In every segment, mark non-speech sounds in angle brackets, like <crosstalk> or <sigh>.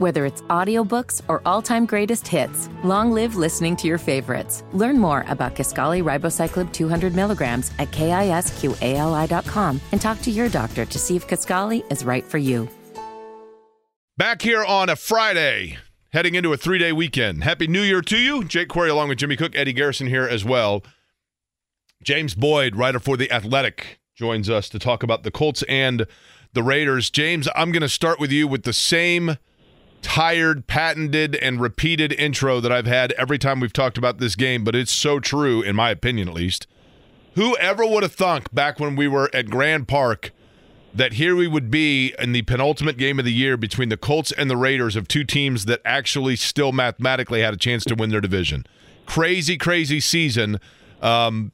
Whether it's audiobooks or all-time greatest hits, long live listening to your favorites. Learn more about Kisqali Ribociclib 200 milligrams at kisqali.com and talk to your doctor to see if Kaskali is right for you. Back here on a Friday, heading into a three-day weekend. Happy New Year to you. Jake Query along with Jimmy Cook, Eddie Garrison here as well. James Boyd, writer for The Athletic, joins us to talk about the Colts and the Raiders. James, I'm going to start with you with the same – tired, patented, and repeated intro that I've had every time we've talked about this game, but it's so true, in my opinion at least. Whoever would have thunk back when we were at Grand Park that here we would be in the penultimate game of the year between the Colts and the Raiders of two teams that actually still mathematically had a chance to win their division. Crazy, crazy season. Um,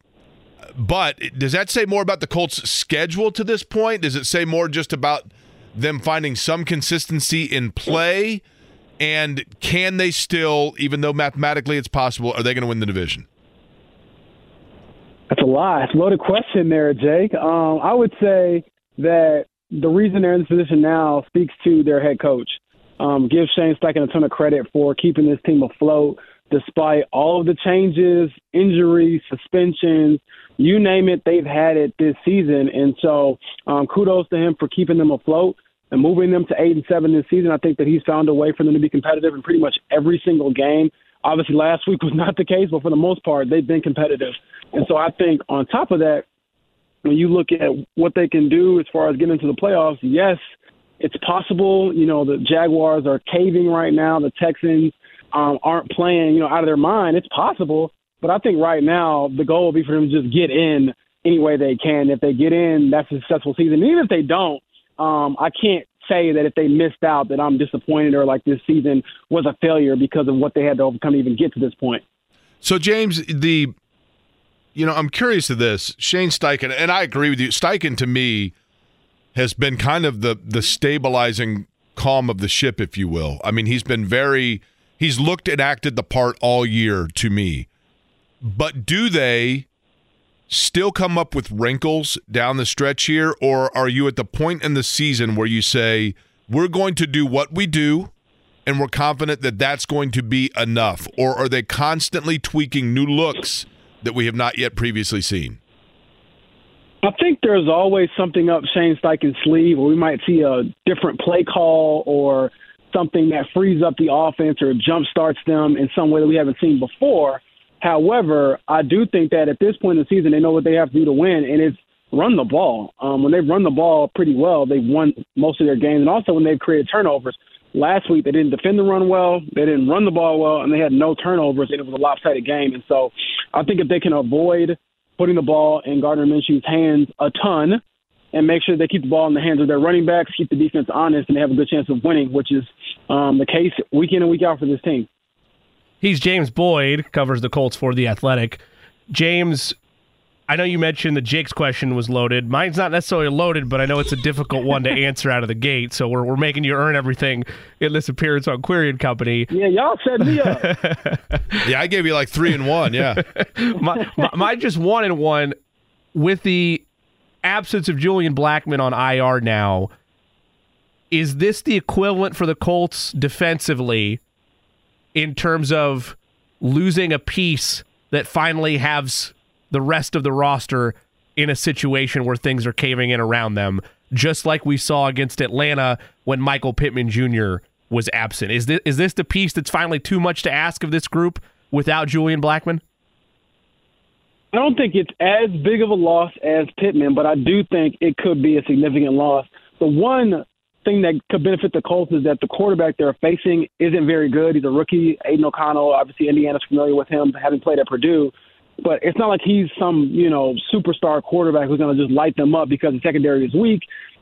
but does that say more about the Colts' schedule to this point? Does it say more just about them finding some consistency in play? And can they still, even though mathematically it's possible, are they going to win the division? That's a lot. It's a loaded question there, Jake. Um, I would say that the reason they're in this position now speaks to their head coach. Um, give Shane Steichen a ton of credit for keeping this team afloat despite all of the changes, injuries, suspensions, you name it, they've had it this season. And so um, kudos to him for keeping them afloat and moving them to eight and seven this season, I think that he's found a way for them to be competitive in pretty much every single game. Obviously, last week was <laughs> not the case, but for the most part, they've been competitive. And so I think on top of that, when you look at what they can do as far as getting into the playoffs, yes, it's possible. You know, the Jaguars are caving right now. The Texans um, aren't playing, you know, out of their mind. It's possible, but I think right now the goal will be for them to just get in any way they can. If they get in, that's a successful season. And even if they don't, um, I can't say that if they missed out that I'm disappointed or like this season was a failure because of what they had to overcome to even get to this point. So James, the you know, I'm curious of this. Shane Steichen, and I agree with you. Steichen to me has been kind of the the stabilizing calm of the ship, if you will. I mean, he's been very he's looked and acted the part all year to me. But do they still come up with wrinkles down the stretch here? Or are you at the point in the season where you say, we're going to do what we do and we're confident that that's going to be enough? Or are they constantly tweaking new looks that we have not yet previously seen? I think there's always something up Shane Steichen's sleeve, or we might see a different play call or something that frees up the offense or jump starts them in some way that we haven't seen before. However, I do think that at this point in the season, they know what they have to do to win, and it's run the ball. Um, when they've run the ball pretty well, they've won most of their games. And also when they've created turnovers. Last week, they didn't defend the run well, they didn't run the ball well, and they had no turnovers, and it was a lopsided game. And so I think if they can avoid putting the ball in Gardner Minshew's hands a ton and make sure they keep the ball in the hands of their running backs, keep the defense honest, and they have a good chance of winning, which is um, the case week in and week out for this team. He's James Boyd, covers the Colts for The Athletic. James, I know you mentioned that Jake's question was loaded. Mine's not necessarily loaded, but I know it's a difficult one to answer out of the gate. So we're, we're making you earn everything in this appearance on Query and Company. Yeah, y'all set me up. <laughs> yeah, I gave you like three and one. Yeah. <laughs> my, my, my just one and one with the absence of Julian Blackmon on IR now. Is this the equivalent for the Colts defensively in terms of losing a piece that finally has the rest of the roster in a situation where things are caving in around them, just like we saw against Atlanta when Michael Pittman Jr. was absent. Is this is this the piece that's finally too much to ask of this group without Julian Blackmon? I don't think it's as big of a loss as Pittman, but I do think it could be a significant loss. The one thing that could benefit the Colts is that the quarterback they're facing isn't very good. He's a rookie, Aidan O'Connell. Obviously, Indiana's familiar with him, having played at Purdue. But it's not like he's some, you know, superstar quarterback who's going to just light them up because the secondary is weak.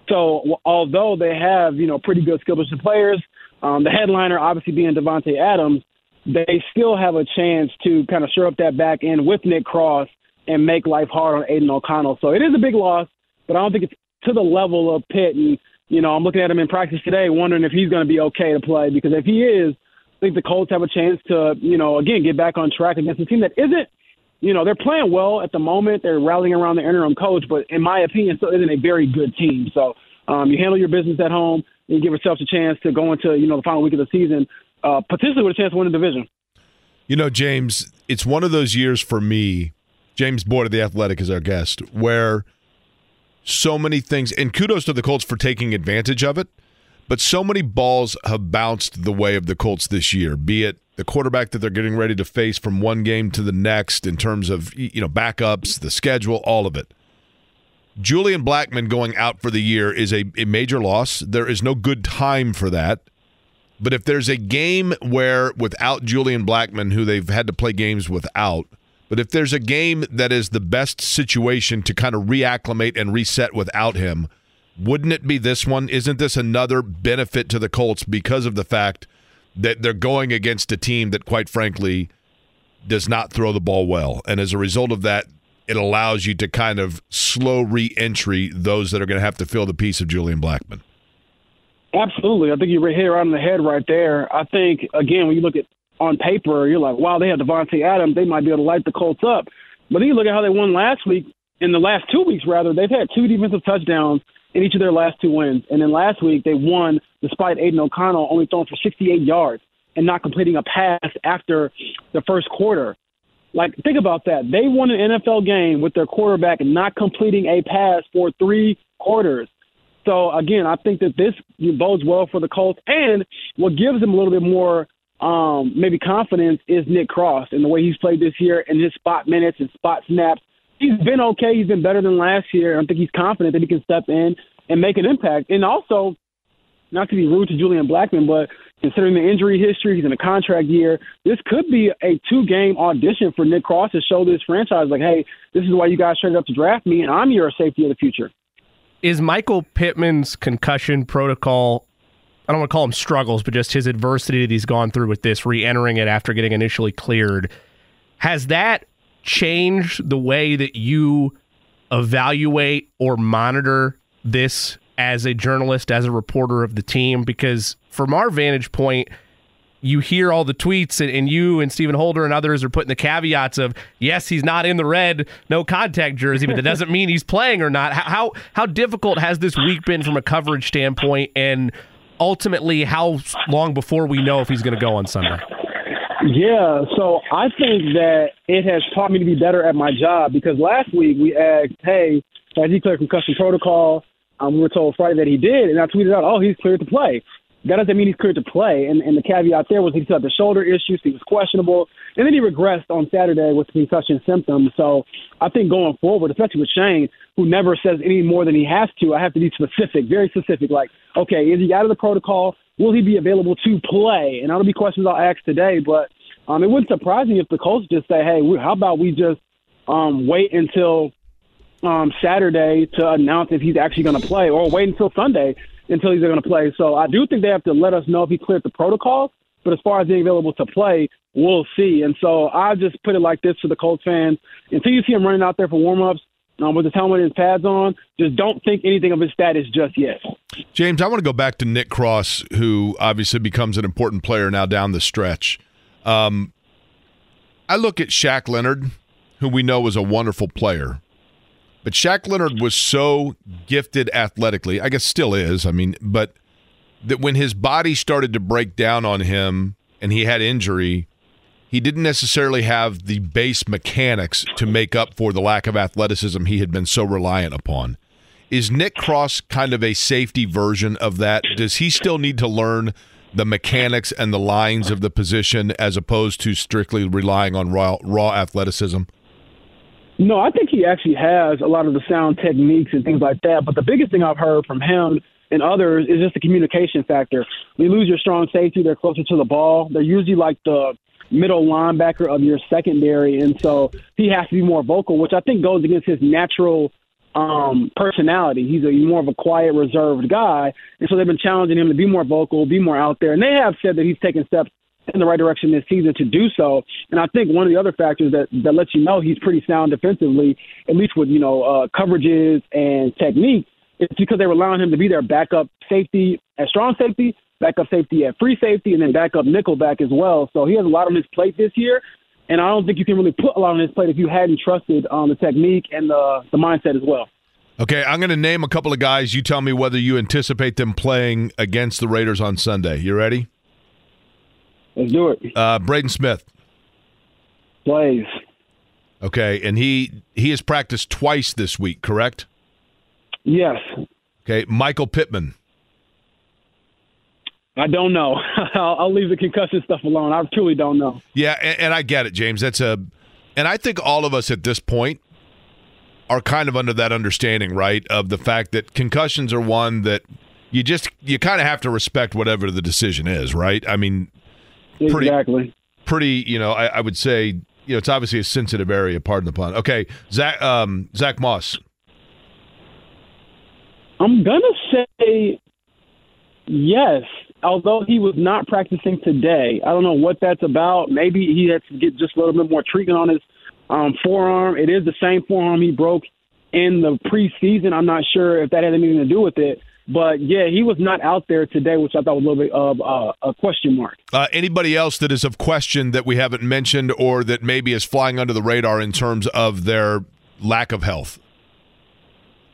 So although they have, you know, pretty good skill position players, um, the headliner obviously being Davante Adams, they still have a chance to kind of shore up that back end with Nick Cross and make life hard on Aidan O'Connell. So it is a big loss, but I don't think it's to the level of Pitt and you know, I'm looking at him in practice today, wondering if he's going to be okay to play. Because if he is, I think the Colts have a chance to, you know, again get back on track against a team that isn't, you know, they're playing well at the moment. They're rallying around the interim coach, but in my opinion, still isn't a very good team. So um, you handle your business at home. and give ourselves a chance to go into you know the final week of the season, uh, potentially with a chance to win the division. You know, James, it's one of those years for me. James Boyd of the Athletic is our guest, where so many things, and kudos to the Colts for taking advantage of it. But so many balls have bounced the way of the Colts this year, be it the quarterback that they're getting ready to face from one game to the next in terms of you know backups, the schedule, all of it. Julian Blackmon going out for the year is a, a major loss. There is no good time for that. But if there's a game where without Julian Blackmon, who they've had to play games without, but if there's a game that is the best situation to kind of reacclimate and reset without him, wouldn't it be this one? Isn't this another benefit to the Colts because of the fact that they're going against a team that, quite frankly, does not throw the ball well? And as a result of that, it allows you to kind of slow re-entry those that are going to have to fill the piece of Julian Blackmon. Absolutely, I think you hit it right on the head right there. I think again, when you look at on paper, you're like, wow, they have Davante Adams, they might be able to light the Colts up. But then you look at how they won last week. In the last two weeks, rather, they've had two defensive touchdowns in each of their last two wins. And then last week, they won despite Aidan O'Connell only throwing for 68 yards and not completing a pass after the first quarter. Like, think about that. They won an NFL game with their quarterback not completing a pass for three quarters. So, again, I think that this bodes well for the Colts. And what gives them a little bit more um, maybe confidence is Nick Cross and the way he's played this year and his spot minutes and spot snaps. He's been okay. He's been better than last year. I think he's confident that he can step in and make an impact. And also, not to be rude to Julian Blackmon, but considering the injury history, he's in a contract year. This could be a two game audition for Nick Cross to show this franchise, like, hey, this is why you guys traded up to draft me, and I'm your safety of the future. Is Michael Pittman's concussion protocol? I don't want to call him struggles, but just his adversity that he's gone through with this, re entering it after getting initially cleared. Has that changed the way that you evaluate or monitor this as a journalist, as a reporter of the team? Because from our vantage point, you hear all the tweets, and, and, you and Stephen Holder and others are putting the caveats of yes, he's not in the red, no contact jersey, but that doesn't <laughs> mean he's playing or not. How how difficult has this week been from a coverage standpoint, and ultimately, how long before we know if he's going to go on Sunday? Yeah, so I think that it has taught me to be better at my job because last week we asked, "Hey, has he cleared concussion protocol?" Um, we were told Friday that he did, and I tweeted out, "Oh, he's cleared to play." That doesn't mean he's cleared to play. And, and the caveat there was he still had the shoulder issues, he was questionable, and then he regressed on Saturday with concussion symptoms. So I think going forward, especially with Shane, who never says any more than he has to, I have to be specific, very specific. Like, okay, is he out of the protocol? Will he be available to play? And that'll be questions I'll ask today. But um, it wouldn't surprise me if the Colts just say, hey, how about we just um, wait until um, Saturday to announce if he's actually going to play, or wait until Sunday until he's going to play. So I do think they have to let us know if he cleared the protocol. But as far as being available to play, we'll see. And so I just put it like this to the Colts fans: until you see him running out there for warmups um, with his helmet and his pads on, just don't think anything of his status just yet. James, I want to go back to Nick Cross, who obviously becomes an important player now down the stretch. Um, I look at Shaq Leonard, who we know was a wonderful player. But Shaq Leonard was so gifted athletically, I guess still is. I mean, but that when his body started to break down on him and he had injury, he didn't necessarily have the base mechanics to make up for the lack of athleticism he had been so reliant upon. Is Nick Cross kind of a safety version of that? Does he still need to learn the mechanics and the lines of the position as opposed to strictly relying on raw, raw athleticism? No, I think he actually has a lot of the sound techniques and things like that. But the biggest thing I've heard from him and others is just the communication factor. You lose your strong safety, they're closer to the ball. They're usually like the middle linebacker of your secondary, and so he has to be more vocal, which I think goes against his natural um, personality. He's a more of a quiet, reserved guy, and so they've been challenging him to be more vocal, be more out there, and they have said that he's taken steps in the right direction this season to do so. And I think one of the other factors that that lets you know he's pretty sound defensively, at least with you know uh, coverages and technique, is because they rely allowing him to be their backup safety at strong safety, backup safety at free safety, and then backup nickel back as well. So he has a lot on his plate this year. And I don't think you can really put a lot on his plate if you hadn't trusted um, the technique and the, the mindset as well. Okay, I'm going to name a couple of guys. You tell me whether you anticipate them playing against the Raiders on Sunday. You ready? Let's do it. Uh, Braden Smith. Plays. Okay, and he he has practiced twice this week, correct? Yes. Okay, Michael Pittman. I don't know. <laughs> I'll, I'll, leave the concussion stuff alone. I truly don't know. Yeah, and, and I get it, James. That's a, and I think all of us at this point are kind of under that understanding, right, of the fact that concussions are one that you just you kind of have to respect whatever the decision is, right? I mean, pretty, exactly. Pretty, you know, I, I would say, you know, it's obviously a sensitive area. Pardon the pun. Okay, Zack, um, Zack Moss. I'm gonna say yes, although he was not practicing today. I don't know what that's about. Maybe he had to get just a little bit more treatment on his um, forearm. It is the same forearm he broke in the preseason. I'm not sure if that had anything to do with it. But yeah, he was not out there today, which I thought was a little bit of uh, a question mark. Uh, anybody else that is of question that we haven't mentioned or that maybe is flying under the radar in terms of their lack of health?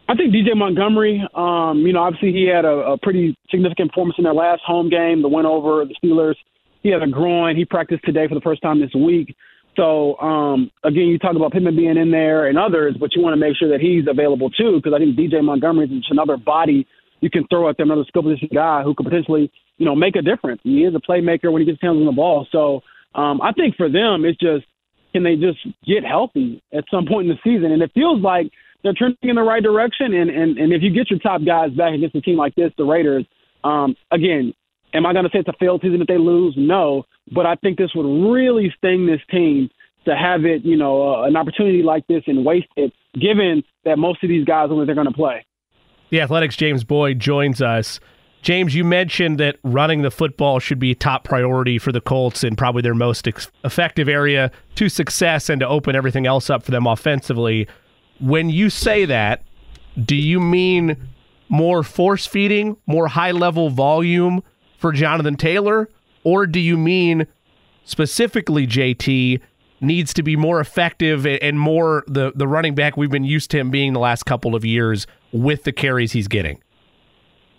I think DJ Montgomery, um, you know, obviously he had a, a pretty significant performance in their last home game, the win over the Steelers. He had a groin. He practiced today for the first time this week. So um, again, you talk about Pittman being in there and others, but you want to make sure that he's available too, because I think DJ Montgomery is just another body you can throw at them, another skill position guy who could potentially, you know, make a difference. He is a playmaker when he gets hands on the ball. So um, I think for them, it's just can they just get healthy at some point in the season? And it feels like they're trending in the right direction. And and, and if you get your top guys back against a team like this, the Raiders, um, again, am I going to say it's a failed season if they lose? No, but I think this would really sting this team to have it, you know, uh, an opportunity like this and waste it, given that most of these guys are they're going to play. The Athletics James Boyd joins us. James, you mentioned that running the football should be top priority for the Colts and probably their most ex- effective area to success and to open everything else up for them offensively. When you say that, do you mean more force feeding, more high level volume for Jonathan Taylor? Or do you mean specifically JT needs to be more effective and more the, the running back we've been used to him being the last couple of years with the carries he's getting?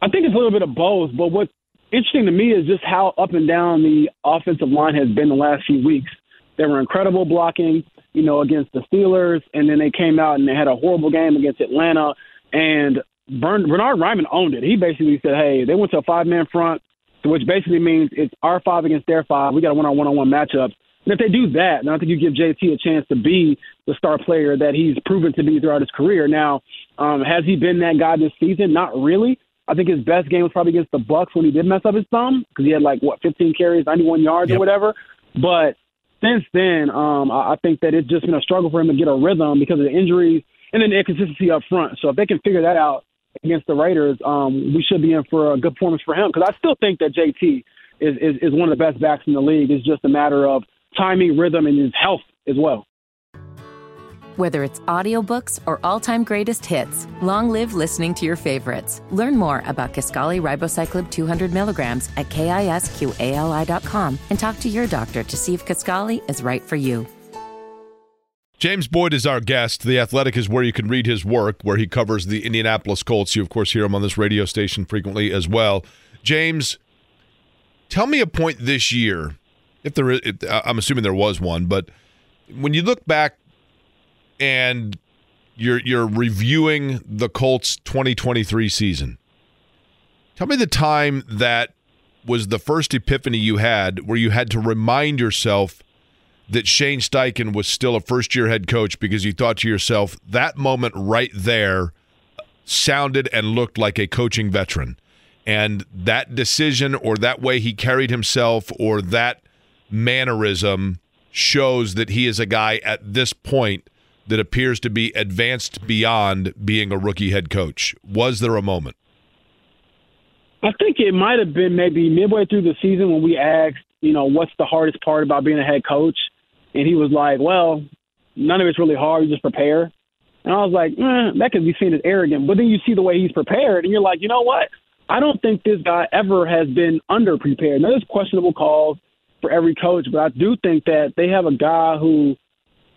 I think it's a little bit of both, but what's interesting to me is just how up and down the offensive line has been the last few weeks. They were incredible blocking, you know, against the Steelers, and then they came out and they had a horrible game against Atlanta. And Bernard Raimann owned it. He basically said, "Hey, they went to a five-man front which basically means it's our five against their five. We got to win our one-on-one matchups. And if they do that, then I think you give JT a chance to be the star player that he's proven to be throughout his career. Now, um, has he been that guy this season? Not really. I think his best game was probably against the Bucks when he did mess up his thumb because he had like what 15 carries, 91 yards yep. or whatever. But since then, um, I, I think that it's just been a struggle for him to get a rhythm because of the injuries and then the inconsistency up front. So if they can figure that out, against the Raiders, um, we should be in for a good performance for him because I still think that JT is, is, is one of the best backs in the league. It's just a matter of timing, rhythm, and his health as well. Whether it's audiobooks or all-time greatest hits, long live listening to your favorites. Learn more about Kisqali Ribociclib 200 milligrams at kisqali.com and talk to your doctor to see if Kisqali is right for you. James Boyd is our guest. The Athletic is where you can read his work, where he covers the Indianapolis Colts. You, of course, hear him on this radio station frequently as well. James, tell me a point this year, if there is, I'm assuming there was one, but when you look back and you're you're reviewing the Colts 2023 season, tell me the time that was the first epiphany you had where you had to remind yourself that Shane Steichen was still a first year head coach because you thought to yourself, that moment right there sounded and looked like a coaching veteran. And that decision or that way he carried himself or that mannerism shows that he is a guy at this point that appears to be advanced beyond being a rookie head coach. Was there a moment? I think it might have been maybe midway through the season when we asked, you know, what's the hardest part about being a head coach? And he was like, well, none of it's really hard. You just prepare. And I was like, eh, that could be seen as arrogant. But then you see the way he's prepared, and you're like, you know what? I don't think this guy ever has been underprepared. Now, there's questionable calls for every coach, but I do think that they have a guy who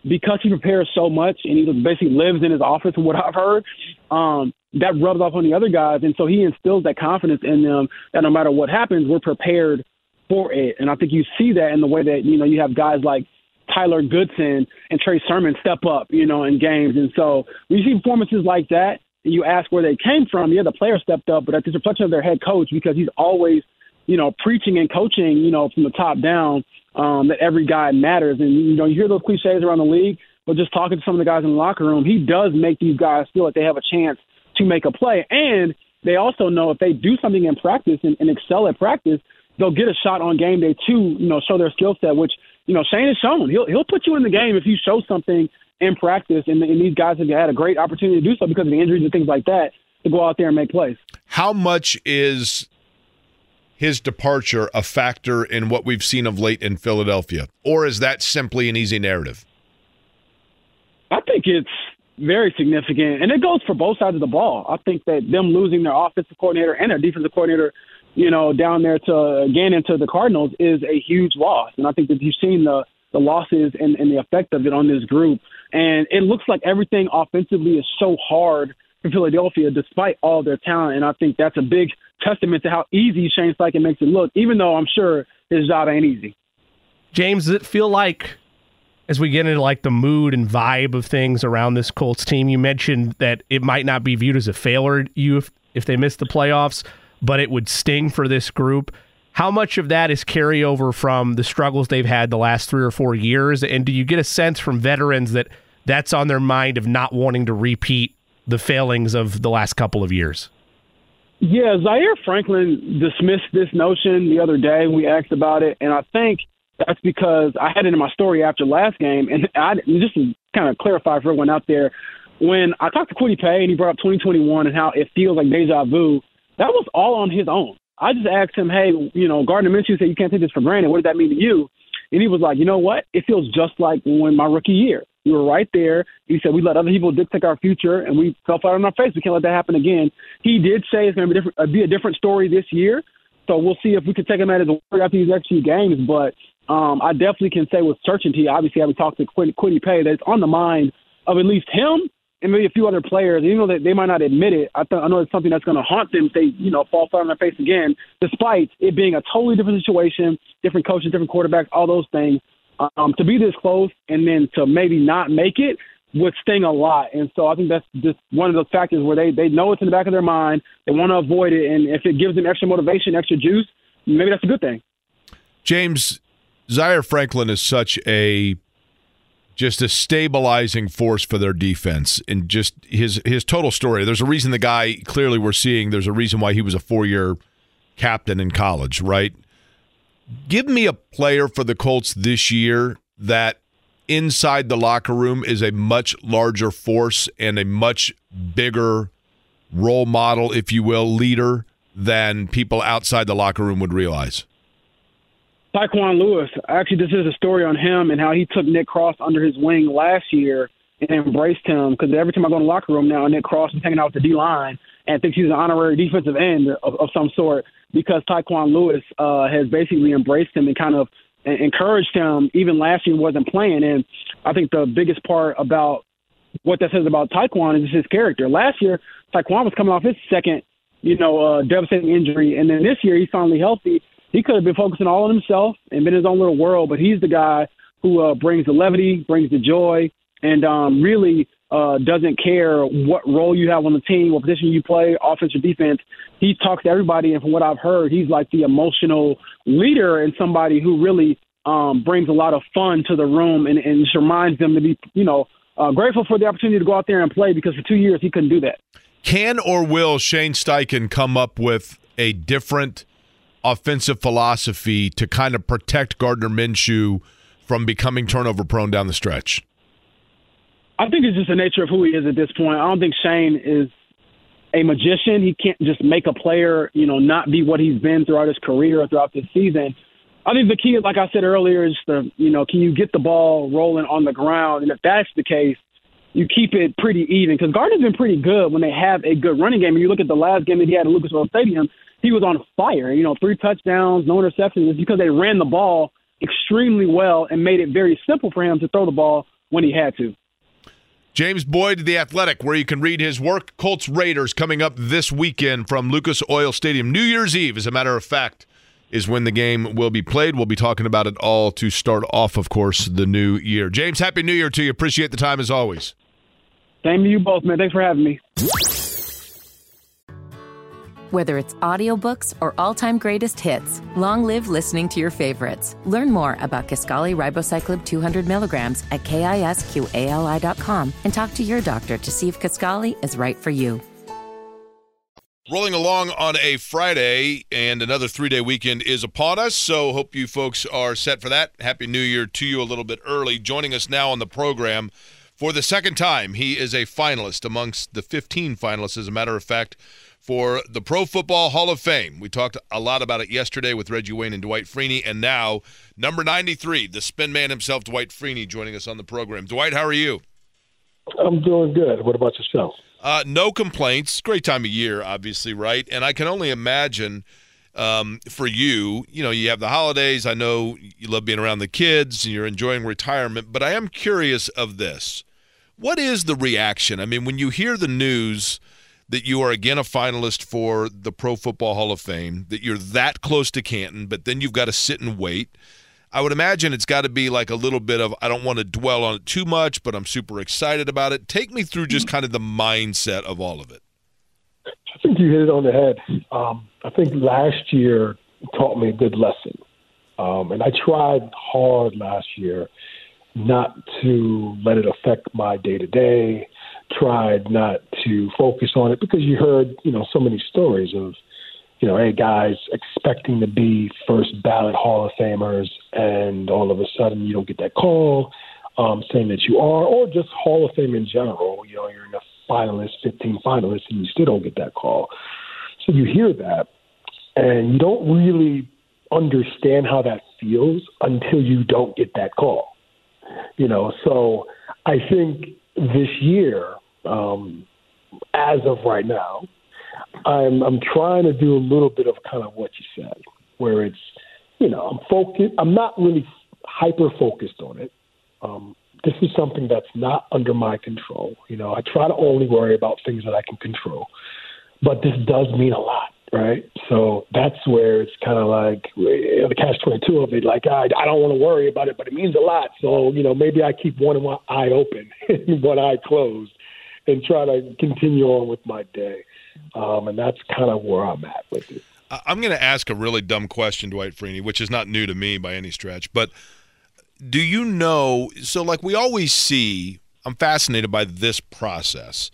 because he prepares so much and he basically lives in his office, <laughs> from what I've heard, um, that rubs off on the other guys. And so he instills that confidence in them that no matter what happens, we're prepared for it. And I think you see that in the way that, you know, you have guys like Tyler Goodson and Trey Sermon step up, you know, in games. And so when you see performances like that, and you ask where they came from, yeah, the player stepped up, but that's a reflection of their head coach because he's always, you know, preaching and coaching, you know, from the top down um, that every guy matters. And, you know, you hear those cliches around the league, but just talking to some of the guys in the locker room, he does make these guys feel like they have a chance to make a play. And they also know if they do something in practice and, and excel at practice, they'll get a shot on game day to, you know, show their skill set, which, you know, Shane has shown. He'll he'll put you in the game if you show something in practice, and, and these guys have had a great opportunity to do so because of the injuries and things like that to go out there and make plays. How much is his departure a factor in what we've seen of late in Philadelphia, or is that simply an easy narrative? I think it's very significant, and it goes for both sides of the ball. I think that them losing their offensive coordinator and their defensive coordinator, you know, down there to again into the Cardinals is a huge loss, and I think that you've seen the the losses and, and the effect of it on this group. And it looks like everything offensively is so hard for Philadelphia, despite all their talent. And I think that's a big testament to how easy Shane Steichen makes it look, even though I'm sure his job ain't easy. James, does it feel like as we get into like the mood and vibe of things around this Colts team, you mentioned that it might not be viewed as a failure you if, if they miss the playoffs, but it would sting for this group. How much of that is carryover from the struggles they've had the last three or four years? And do you get a sense from veterans that that's on their mind of not wanting to repeat the failings of the last couple of years? Yeah, Zaire Franklin dismissed this notion the other day. We asked about it, and I think that's because I had it in my story after last game. And I just to kind of clarify for everyone out there, when I talked to Kwity Paye and he brought up 2021 and how it feels like deja vu, that was all on his own. I just asked him, hey, you know, Gardner Minshew said you can't take this for granted. What does that mean to you? And he was like, you know what? It feels just like when my rookie year. We were right there. He said we let other people dictate our future, and we fell flat on our face. We can't let that happen again. He did say it's going to be, different, uh, be a different story this year. So we'll see if we can take him at his word after these next few games. But um, I definitely can say with certainty, obviously, having talked to Quinn, Kwity Paye, that it's on the mind of at least him and maybe a few other players. Even though they might not admit it, I, th- I know it's something that's going to haunt them if they, you know, fall flat on their face again, despite it being a totally different situation, different coaches, different quarterbacks, all those things um, to be this close and then to maybe not make it would sting a lot. And so I think that's just one of those factors where they, they know it's in the back of their mind. They want to avoid it. And if it gives them extra motivation, extra juice, maybe that's a good thing. James, Zaire Franklin is such a just a stabilizing force for their defense and just his his total story. There's a reason the guy clearly we're seeing there's a reason why he was a four year captain in college, right? Give me a player for the Colts this year that inside the locker room is a much larger force and a much bigger role model, if you will, leader than people outside the locker room would realize. Tyquan Lewis. Actually, this is a story on him and how he took Nick Cross under his wing last year and embraced him. Because every time I go in the locker room now, Nick Cross is hanging out with the D line and thinks he's an honorary defensive end of, of some sort because Tyquan Lewis uh, has basically embraced him and kind of encouraged him. Even last year, wasn't playing, and I think the biggest part about what that says about Tyquan is his character. Last year, Tyquan was coming off his second, you know, uh, devastating injury, and then this year he's finally healthy. He could have been focusing all on himself and been in his own little world, but he's the guy who uh, brings the levity, brings the joy, and um, really uh, doesn't care what role you have on the team, what position you play, offense or defense. He talks to everybody, and from what I've heard, he's like the emotional leader and somebody who really um, brings a lot of fun to the room and, and just reminds them to be, you know, uh, grateful for the opportunity to go out there and play because for two years he couldn't do that. Can or will Shane Steichen come up with a different offensive philosophy to kind of protect Gardner Minshew from becoming turnover prone down the stretch? I think it's just the nature of who he is at this point. I don't think Shane is a magician. He can't just make a player, you know, not be what he's been throughout his career or throughout this season. I think the key, like I said earlier, is the, you know, can you get the ball rolling on the ground? And if that's the case, you keep it pretty even because Gardner's been pretty good when they have a good running game. And you look at the last game that he had at Lucas Oil Stadium, he was on fire. You know, three touchdowns, no interceptions. It's because they ran the ball extremely well and made it very simple for him to throw the ball when he had to. James Boyd, The Athletic, where you can read his work. Colts Raiders coming up this weekend from Lucas Oil Stadium. New Year's Eve, as a matter of fact, is when the game will be played. We'll be talking about it all to start off, of course, the new year. James, Happy New Year to you. Appreciate the time as always. Same to you both, man. Thanks for having me. Whether it's audiobooks or all-time greatest hits, long live listening to your favorites. Learn more about Kisqali Ribociclib 200 milligrams at kisqali.com and talk to your doctor to see if Kaskali is right for you. Rolling along on a Friday, and another three day weekend is upon us. So, hope you folks are set for that. Happy New Year to you a little bit early. Joining us now on the program for the second time, he is a finalist amongst the 15 finalists, as a matter of fact, for the Pro Football Hall of Fame. We talked a lot about it yesterday with Reggie Wayne and Dwight Freeney, and now number 93, the spin man himself, Dwight Freeney, joining us on the program. Dwight, how are you? I'm doing good. What about yourself? Uh, no complaints. Great time of year, obviously, right? And I can only imagine um, for you, you know, you have the holidays. I know you love being around the kids and you're enjoying retirement, but I am curious of this. What is the reaction? I mean, when you hear the news – that you are again a finalist for the Pro Football Hall of Fame, that you're that close to Canton, but then you've got to sit and wait. I would imagine it's got to be like a little bit of I don't want to dwell on it too much, but I'm super excited about it. Take me through just kind of the mindset of all of it. I think you hit it on the head. Um, I think last year taught me a good lesson, um, and I tried hard last year not to let it affect my day to day tried not to focus on it because you heard, you know, so many stories of, you know, hey guys expecting to be first ballot Hall of Famers, and all of a sudden you don't get that call um, saying that you are, or just Hall of Fame in general. You know, you're in a finalist, 15 finalists, and you still don't get that call. So you hear that, and you don't really understand how that feels until you don't get that call. You know, so I think this year, um, as of right now, I'm I'm trying to do a little bit of kind of what you said, where it's you know I'm focused. I'm not really hyper focused on it. Um, this is something that's not under my control. You know, I try to only worry about things that I can control, but this does mean a lot right? So that's where it's kind of like the catch twenty two of it. Like I, I don't want to worry about it, but it means a lot. So you know, maybe I keep one eye open, <laughs> and one eye closed, and try to continue on with my day. Um, and that's kind of where I'm at with it. I'm going to ask a really dumb question, Dwight Freeney, which is not new to me by any stretch, but do you know? So, like we always see, I'm fascinated by this process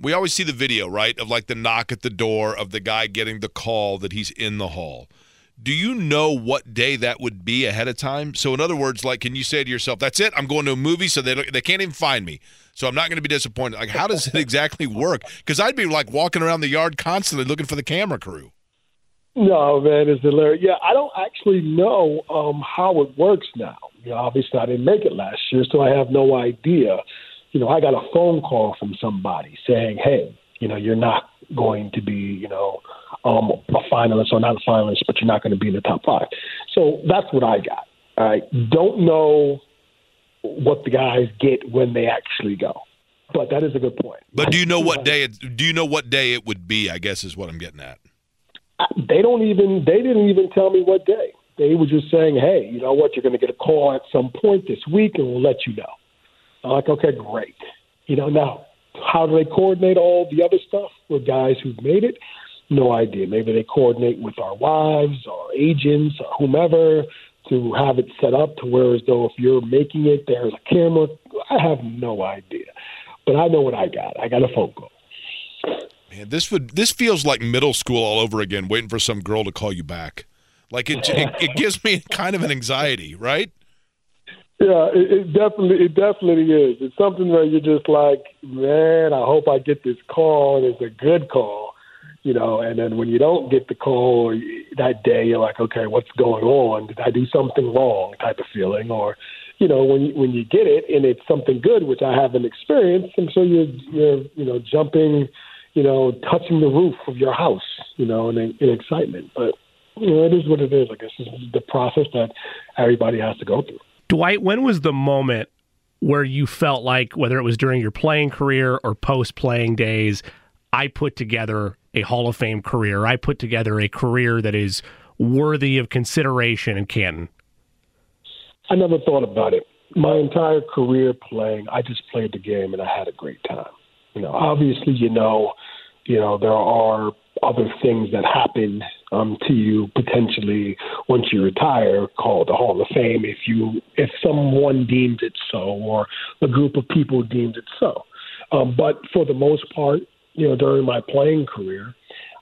we always see the video, right, of like the knock at the door of the guy getting the call that he's in the hall. Do you know what day that would be ahead of time? So, in other words, like, can you say to yourself, "That's it, I'm going to a movie, so they they can't even find me, so I'm not going to be disappointed." Like, how does it <laughs> exactly work? Because I'd be like walking around the yard constantly looking for the camera crew. No, man, it's hilarious. Yeah, I don't actually know um, how it works now. You know, obviously, I didn't make it last year, so I have no idea you know, I got a phone call from somebody saying, hey, you know, you're not going to be, you know, um, a finalist or not a finalist, but you're not going to be in the top five. So that's what I got. I don't know what the guys get when they actually go, but that is a good point. But do you know what day? It, do you know what day it would be? I guess is what I'm getting at. They don't even. They didn't even tell me what day. They were just saying, "Hey, you know what? You're going to get a call at some point this week, and we'll let you know." I'm like, okay, great. You know, now how do they coordinate all the other stuff with guys who've made it? No idea. Maybe they coordinate with our wives, our agents, or whomever to have it set up to where as though if you're making it, there's a camera. I have no idea, but I know what I got. I got a phone call. Man, this would this feels like middle school all over again, waiting for some girl to call you back. Like it, it, it gives me kind of an anxiety, right? Yeah, it, it definitely it definitely is. It's something where you're just like, man, I hope I get this call and it's a good call, you know. And then when you don't get the call that day, you're like, okay, what's going on? Did I do something wrong? Type of feeling, or you know, when you, when you get it and it's something good, which I haven't experienced, and so you're you're you know jumping, you know, touching the roof of your house, you know, in, in excitement. But you know, it is what it is. I guess it's the process that everybody has to go through. Dwight, when was the moment where you felt like, whether it was during your playing career or post playing days, I put together a Hall of Fame career. I put together a career that is worthy of consideration in Canton? I never thought about it. My entire career playing, I just played the game and I had a great time. You know, obviously, you know, you know there are other things that happen um, to you potentially once you retire, called the Hall of Fame, if you if someone deems it so, or a group of people deems it so. Um, but for the most part, you know, during my playing career,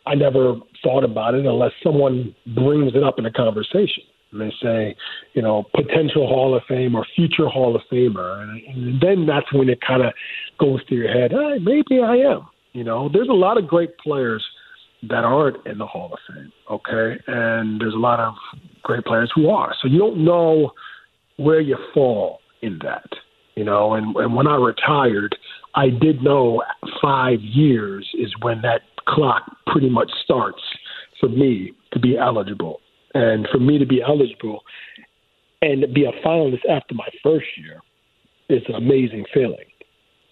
I never thought about it unless someone brings it up in a conversation. And they say, you know, potential Hall of Fame or future Hall of Famer. And, and then that's when it kind of goes through your head, hey, maybe I am. You know, there's a lot of great players that aren't in the Hall of Fame, okay? And there's a lot of great players who are. So you don't know where you fall in that, you know. And, and when I retired, I did know five years is when that clock pretty much starts for me to be eligible. And for me to be eligible and be a finalist after my first year is an amazing feeling.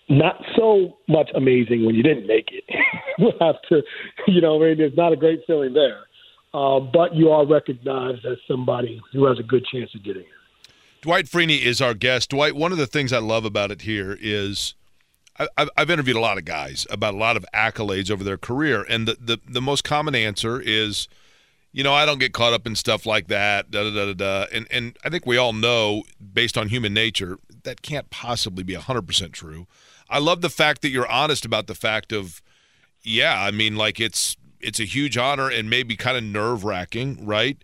Not so much amazing when you didn't make it. <laughs> we'll have to, you know, I mean, it's not a great feeling there. Uh, but you are recognized as somebody who has a good chance of getting it. Dwight Freeney is our guest. Dwight, one of the things I love about it here is – I, have interviewed a lot of guys about a lot of accolades over their career, and the, the, the most common answer is, you know, I don't get caught up in stuff like that, da da da da. da. And and I think we all know, based on human nature, that can't possibly be hundred percent true. I love the fact that you're honest about the fact of, yeah, I mean, like it's it's a huge honor and maybe kind of nerve wracking, right?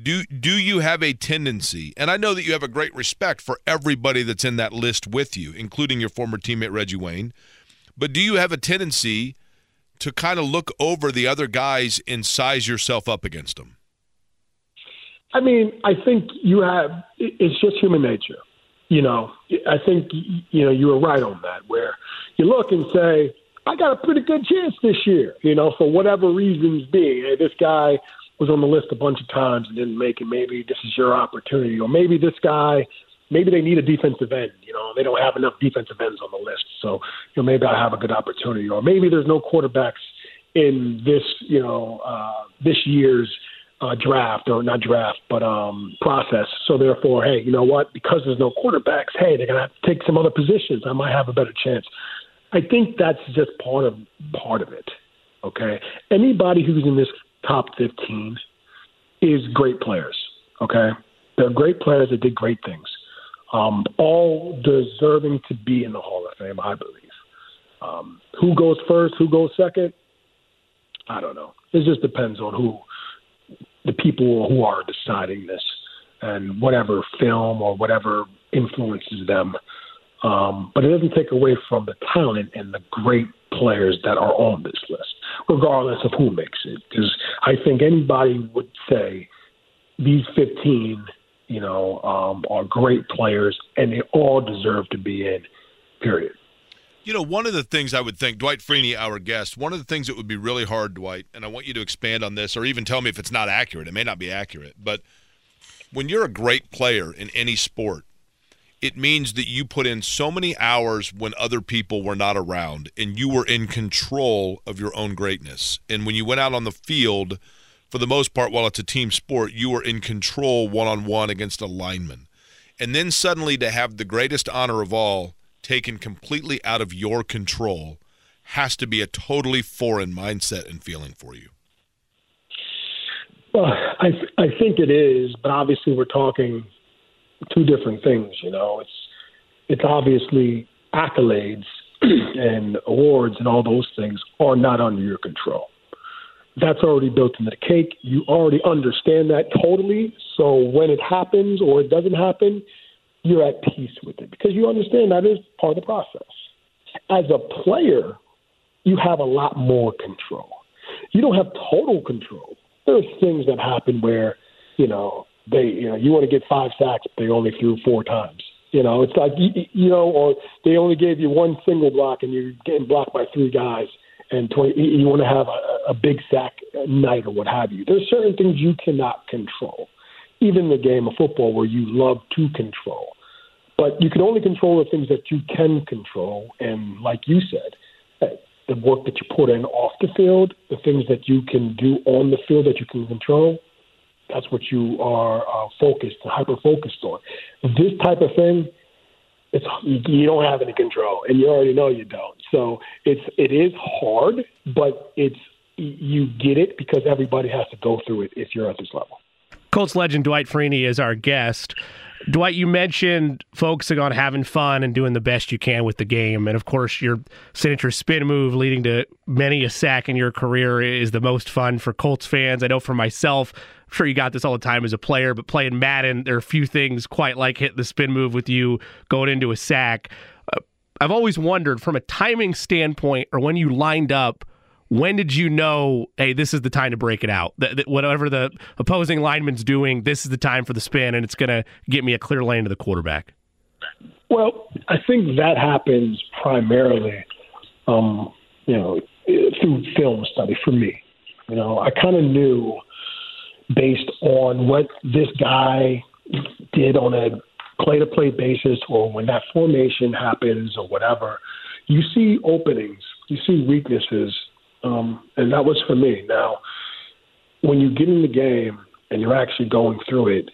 do do you have a tendency and i know that you have a great respect for everybody that's in that list with you including your former teammate reggie wayne but do you have a tendency to kind of look over the other guys and size yourself up against them i mean i think you have it's just human nature you know i think you know you were right on that where you look and say i got a pretty good chance this year you know for whatever reasons being hey, this guy was on the list a bunch of times and didn't make it. Maybe this is your opportunity, or maybe this guy, maybe they need a defensive end. You know, they don't have enough defensive ends on the list, so you know maybe I have a good opportunity, or maybe there's no quarterbacks in this you know uh, this year's uh, draft or not draft, but um, process. So therefore, hey, you know what? Because there's no quarterbacks, hey, they're gonna have to take some other positions. I might have a better chance. I think that's just part of part of it. Okay, anybody who's in this top 15 is great players. Okay, they're great players that did great things. Um, all deserving to be in the Hall of Fame, I believe. Um, who goes first? Who goes second? I don't know. It just depends on who the people who are deciding this and whatever film or whatever influences them. Um, but it doesn't take away from the talent and the great players that are on this list, regardless of who makes it. Because I think anybody would say these 15, you know, um, are great players and they all deserve to be in, period. You know, one of the things I would think, Dwight Freeney, our guest, one of the things that would be really hard, Dwight, and I want you to expand on this or even tell me if it's not accurate. It may not be accurate, but when you're a great player in any sport, it means that you put in so many hours when other people were not around and you were in control of your own greatness. And when you went out on the field, for the most part, while it's a team sport, you were in control one on one against a lineman. And then suddenly to have the greatest honor of all taken completely out of your control has to be a totally foreign mindset and feeling for you. Well, I I think it is, but obviously we're talking two different things. You know, it's it's obviously accolades <clears throat> and awards and all those things are not under your control. That's already built into the cake. You already understand that totally. So when it happens or it doesn't happen, you're at peace with it because you understand that is part of the process. As a player, you have a lot more control. You don't have total control. There's things that happen where, you know, they you know you want to get five sacks, but they only threw four times. You know, it's like you know, or they only gave you one single block and you're getting blocked by three guys, and 20, you want to have a, a big sack night or what have you. There's certain things you cannot control, even the game of football where you love to control. But you can only control the things that you can control. And like you said, the work that you put in off the field, the things that you can do on the field that you can control, that's what you are uh, focused, hyper focused on. This type of thing, it's you don't have any control, and you already know you don't. So it's it is hard, but it's you get it because everybody has to go through it if you're at this level. Colts legend Dwight Freeney is our guest. Dwight, you mentioned focusing on having fun and doing the best you can with the game. And of course, your signature spin move leading to many a sack in your career is the most fun for Colts fans. I know for myself, I'm sure you got this all the time as a player, but playing Madden, there are a few things quite like hitting the spin move with you going into a sack. Uh, I've always wondered from a timing standpoint or when you lined up, when did you know, hey, this is the time to break it out? That, that whatever the opposing lineman's doing, this is the time for the spin, and it's going to get me a clear lane to the quarterback? Well, I think that happens primarily, um, you know, through film study for me. You know, I kind of knew based on what this guy did on a play to play basis or when that formation happens or whatever, you see openings, you see weaknesses um, and that was for me. Now, when you get in the game and you're actually going through it,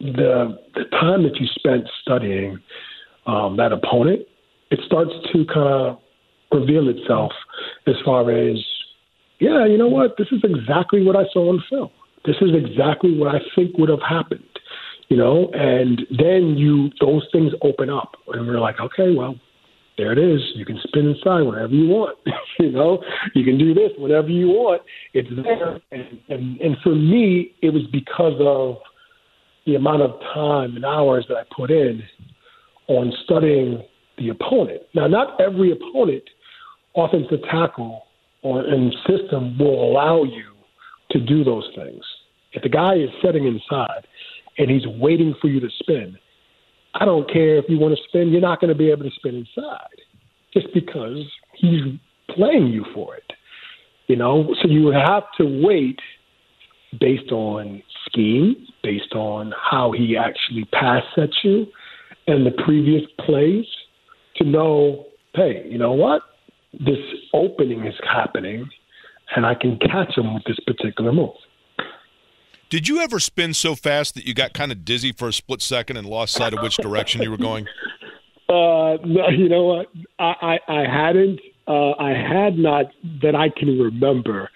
the the time that you spent studying um, that opponent, it starts to kind of reveal itself as far as, yeah, you know what, this is exactly what I saw on film. This is exactly what I think would have happened, you know. And then you those things open up, and we're like, okay, well, there it is. You can spin inside whenever you want. <laughs> you know, you can do this whenever you want. It's there. And, and and for me, it was because of the amount of time and hours that I put in on studying the opponent. Now, not every opponent, offensive tackle or in system will allow you to do those things. If the guy is setting inside and he's waiting for you to spin, I don't care if you want to spin, you're not going to be able to spin inside just because he's playing you for it. You know, so you would have to wait based on scheme, based on how he actually pass sets you and the previous plays to know, hey, you know what? This opening is happening and I can catch him with this particular move. Did you ever spin so fast that you got kind of dizzy for a split second and lost sight of which direction you were going? <laughs> Uh, no, you know what? I, I, I hadn't. Uh, I had not that I can remember.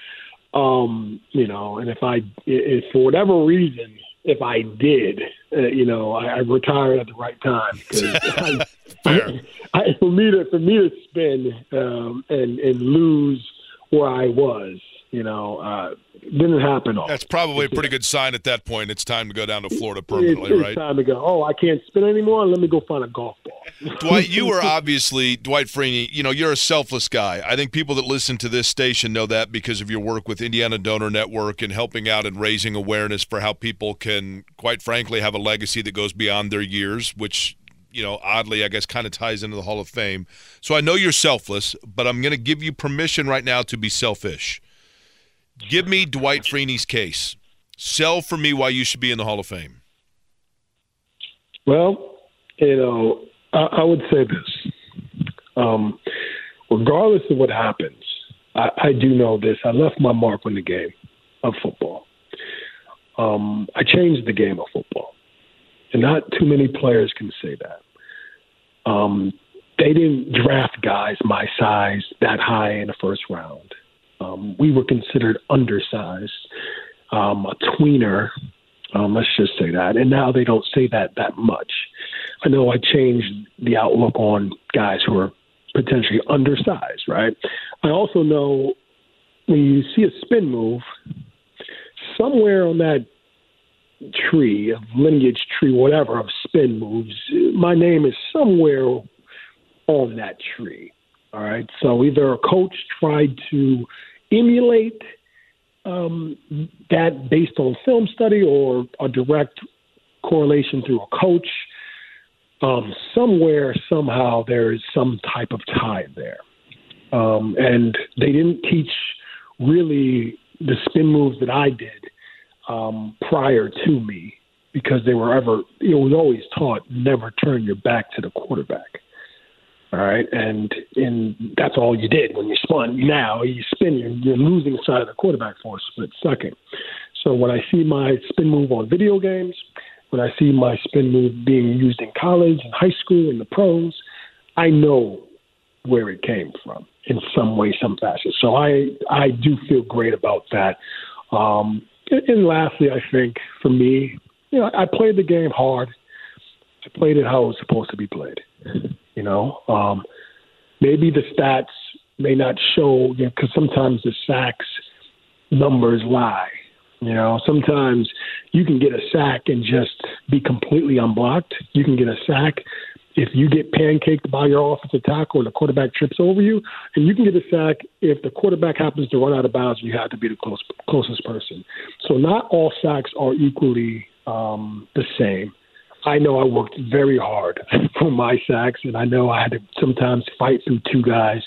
Um, you know, and if I, if for whatever reason, if I did, uh, you know, I, I retired at the right time <laughs> I, I, I, for me to for me to spin um, and and lose where I was, you know, uh, didn't happen. All. That's probably a pretty good sign at that point. It's time to go down to Florida permanently, it's, right? Time to go. Oh, I can't spin anymore. Let me go find a golf ball. <laughs> Dwight, you are obviously Dwight Freeney. You know, you're a selfless guy. I think people that listen to this station know that because of your work with Indiana Donor Network and helping out and raising awareness for how people can, quite frankly, have a legacy that goes beyond their years, which you know, oddly, I guess, kind of ties into the Hall of Fame. So I know you're selfless, but I'm going to give you permission right now to be selfish. Give me Dwight Freeney's case. Sell for me why you should be in the Hall of Fame. Well, you know, I, I would say this. Um, regardless of what happens, I, I do know this. I left my mark on the game of football. Um, I changed the game of football. And not too many players can say that. Um, they didn't draft guys my size that high in the first round. Um, we were considered undersized, um, a tweener. Um, let's just say that. And now they don't say that that much. I know I changed the outlook on guys who are potentially undersized, right? I also know when you see a spin move, somewhere on that tree, of lineage tree, whatever, of spin moves, my name is somewhere on that tree. All right. So either a coach tried to emulate um, that based on film study or a direct correlation through a coach. Um, somewhere, somehow, there is some type of tie there. Um, and they didn't teach really the spin moves that I did um, prior to me. because they were ever, it was always taught never turn your back to the quarterback. All right, and and that's all you did when you spun. Now you spin, you're, you're losing side of the quarterback force, but sucking. So when I see my spin move on video games, when I see my spin move being used in college and high school and the pros, I know where it came from in some way, some fashion. So I I do feel great about that. Um, and lastly, I think for me, you know, I played the game hard. I played it how it was supposed to be played. You know, um, maybe the stats may not show because you know, sometimes the sacks numbers lie. You know, sometimes you can get a sack and just be completely unblocked. You can get a sack if you get pancaked by your offensive tackle and the quarterback trips over you, and you can get a sack if the quarterback happens to run out of bounds. You have to be the close, closest person. So not all sacks are equally um, the same. I know I worked very hard <laughs> for my sacks, and I know I had to sometimes fight through two guys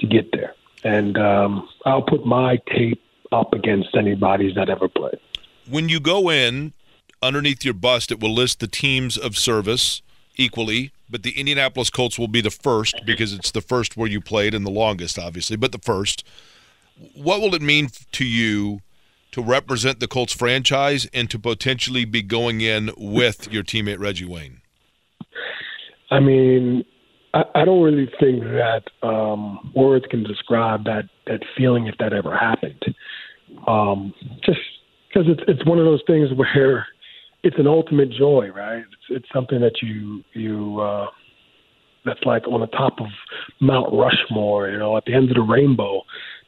to get there. And um, I'll put my tape up against anybody's that ever played. When you go in, underneath your bust, it will list the teams of service equally, but the Indianapolis Colts will be the first because it's the first where you played and the longest, obviously, but the first. What will it mean to you to represent the Colts franchise and to potentially be going in with your teammate Reggie Wayne? I mean, I, I don't really think that um, words can describe that that feeling if that ever happened. Um, just because it's it's one of those things where <laughs> it's an ultimate joy, right? It's it's something that you you uh, that's like on the top of Mount Rushmore, you know, at the end of the rainbow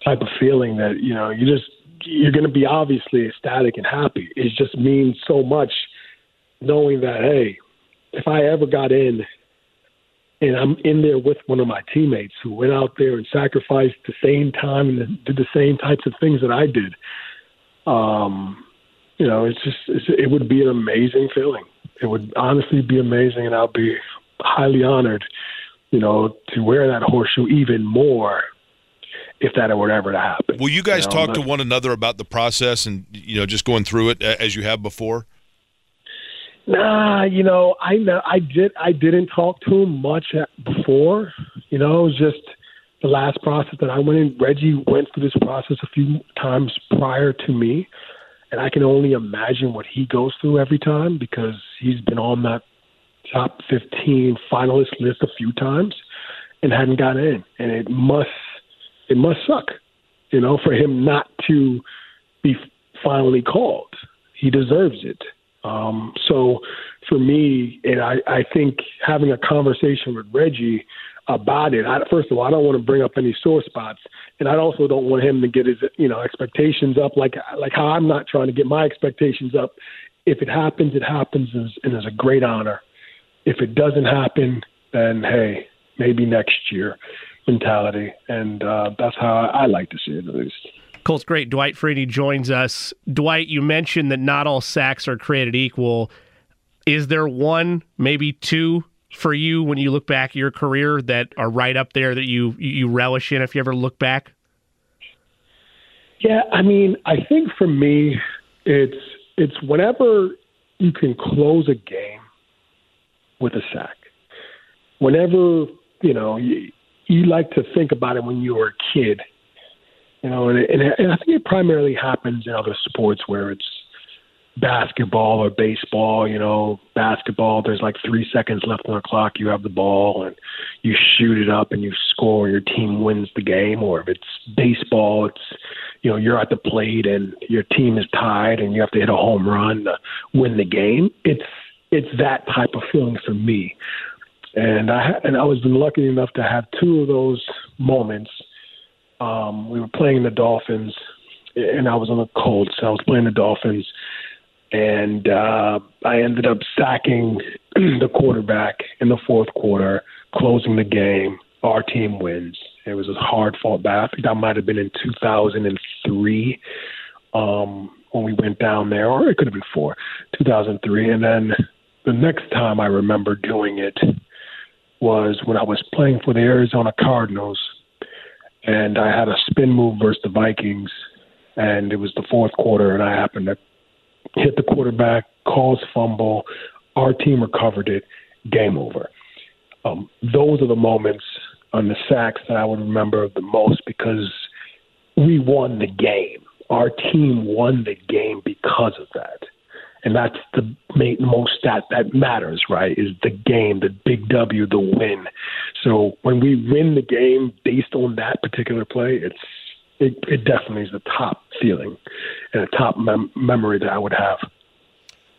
type of feeling that you know you just you're going to be obviously ecstatic and happy. It just means so much knowing that, hey, if I ever got in and I'm in there with one of my teammates who went out there and sacrificed the same time and did the same types of things that I did, um, you know, it's just it's, it would be an amazing feeling. It would honestly be amazing, and I'll be highly honored, you know, to wear that horseshoe even more if that were ever to happen. Will you guys you know, talk to one another about the process and you know just going through it as you have before? Nah, you know, I know I did I didn't talk to him much before. You know, it was just the last process that I went in. Reggie went through this process a few times prior to me, and I can only imagine what he goes through every time because he's been on that top 15 finalist list a few times and hadn't got in, and it must it must suck, you know, for him not to be finally called. He deserves it. Um, so for me, and I, I think having a conversation with Reggie about it, I, first of all, I don't want to bring up any sore spots, and I also don't want him to get his you know expectations up like like how I'm not trying to get my expectations up. If it happens, it happens, and it's a great honor. If it doesn't happen, then hey, maybe next year mentality, and uh, that's how I, like to see it at least. Colts great. Dwight Freeney joins us. Dwight, you mentioned that not all sacks are created equal. Is there one, maybe two, for you when you look back at your career that are right up there that you you relish in if you ever look back? Yeah, I mean, I think for me, it's it's whenever you can close a game with a sack. Whenever you know you, you like to think about it when you were a kid, you know, and, and, and I think it primarily happens in other sports where it's basketball or baseball. You know, basketball, there's like three seconds left on the clock. You have the ball and you shoot it up and you score. Your team wins the game. Or if it's baseball, it's you know you're at the plate and your team is tied and you have to hit a home run to win the game. It's it's that type of feeling for me. And I and I was lucky enough to have two of those moments. Um, we were playing the Dolphins, and I was on the Colts. So I was playing the Dolphins, and uh, I ended up sacking <clears throat> the quarterback in the fourth quarter, closing the game. Our team wins. It was a hard fought battle. I think that might have been in 2003 um, when we went down there, or it could have been four, 2003. And then the next time I remember doing it was when I was playing for the Arizona Cardinals, and I had a spin move versus the Vikings, and it was the fourth quarter, and I happened to hit the quarterback caused fumble. Our team recovered it. Game over. Um, those are the moments on the sacks that I would remember the most because we won the game. Our team won the game because of that. And that's the main, most that that matters, right? Is the game, the big W, the win. So when we win the game based on that particular play, it's it, it definitely is the top feeling and a top mem- memory that I would have.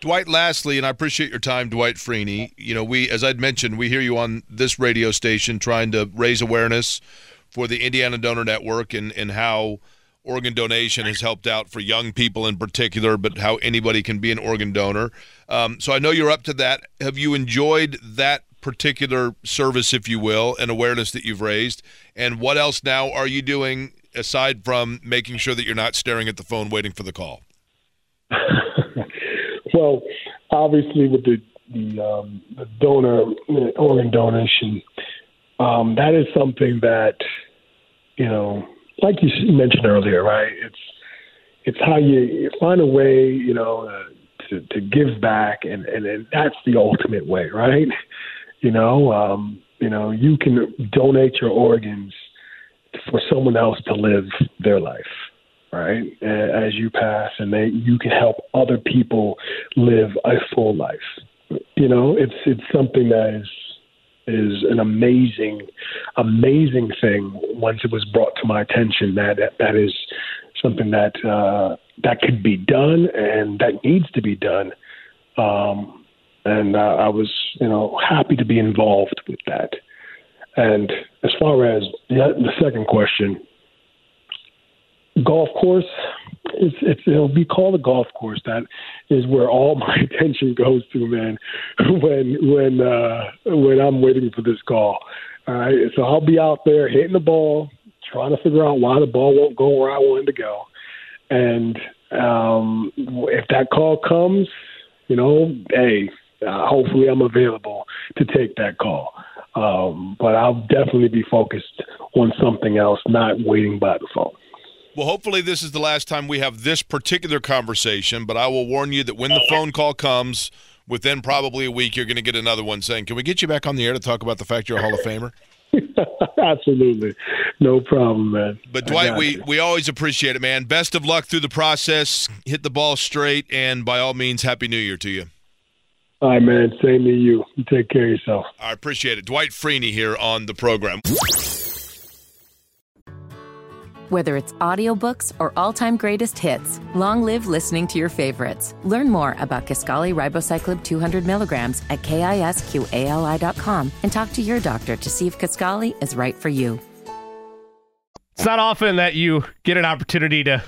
Dwight, lastly, and I appreciate your time, Dwight Freeney. You know, we, as I'd mentioned, we hear you on this radio station trying to raise awareness for the Indiana Donor Network and, and how organ donation has helped out for young people in particular, but how anybody can be an organ donor. Um, so I know you're up to that. Have you enjoyed that particular service, if you will, and awareness that you've raised? And what else now are you doing aside from making sure that you're not staring at the phone waiting for the call? <laughs> well, obviously, with the the, um, the donor organ donation, um, that is something that you know, like you mentioned earlier, right? It's it's how you find a way, you know, uh, to to give back, and, and and that's the ultimate way, right? <laughs> You know, um, you know, you can donate your organs for someone else to live their life right as you pass and they you can help other people live a full life you know it's it's something that is is an amazing amazing thing once it was brought to my attention that that, is something that uh that could be done and that needs to be done. Um and uh, I was you know happy to be involved with that. And as far as the, the second question, golf course, it's, it's it'll be called a golf course. That is where all <laughs> my attention goes to, man. <laughs> When when uh, when I'm waiting for this call. All right, so I'll be out there hitting the ball, trying to figure out why the ball won't go where I want it to go, and um, if that call comes, you know, hey, uh, hopefully I'm available to take that call. Um, but I'll definitely be focused on something else, not waiting by the phone. Well, hopefully, this is the last time we have this particular conversation, but I will warn you that when the phone call comes, within probably a week, you're going to get another one saying, Can we get you back on the air to talk about the fact you're a Hall of Famer? <laughs> Absolutely. No problem, man. But, Dwight, we, we always appreciate it, man. Best of luck through the process. Hit the ball straight, and by all means, Happy New Year to you. All right, man. Same to you. You take care of yourself. I appreciate it. Dwight Freeney here on the program. Whether it's audiobooks or all-time greatest hits, long live listening to your favorites. Learn more about Kisqali Ribociclib 200 milligrams at kisqali.com and talk to your doctor to see if Kisqali is right for you. It's not often that you get an opportunity to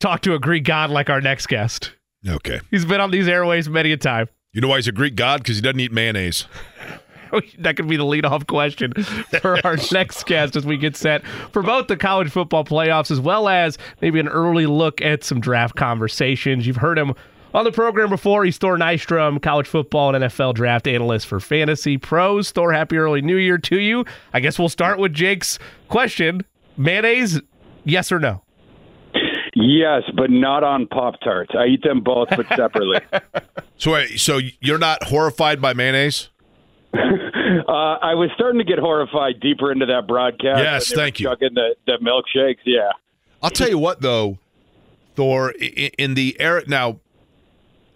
talk to a Greek god like our next guest. Okay. He's been on these airways many a time. You know why he's a Greek god? Because he doesn't eat mayonnaise. <laughs> that could be the leadoff question for our <laughs> next guest as we get set for both the college football playoffs as well as maybe an early look at some draft conversations. You've heard him on the program before. He's Thor Nystrom, college football and NFL draft analyst for Fantasy Pros. Thor, happy early new year to you. I guess we'll start with Jake's question mayonnaise, yes or no? Yes, but not on Pop Tarts. I eat them both, but separately. <laughs> so, wait, so you're not horrified by mayonnaise? <laughs> uh, I was starting to get horrified deeper into that broadcast. Yes, thank you. Chugging the, the milkshakes, yeah. I'll tell you what, though, Thor, in, the era now,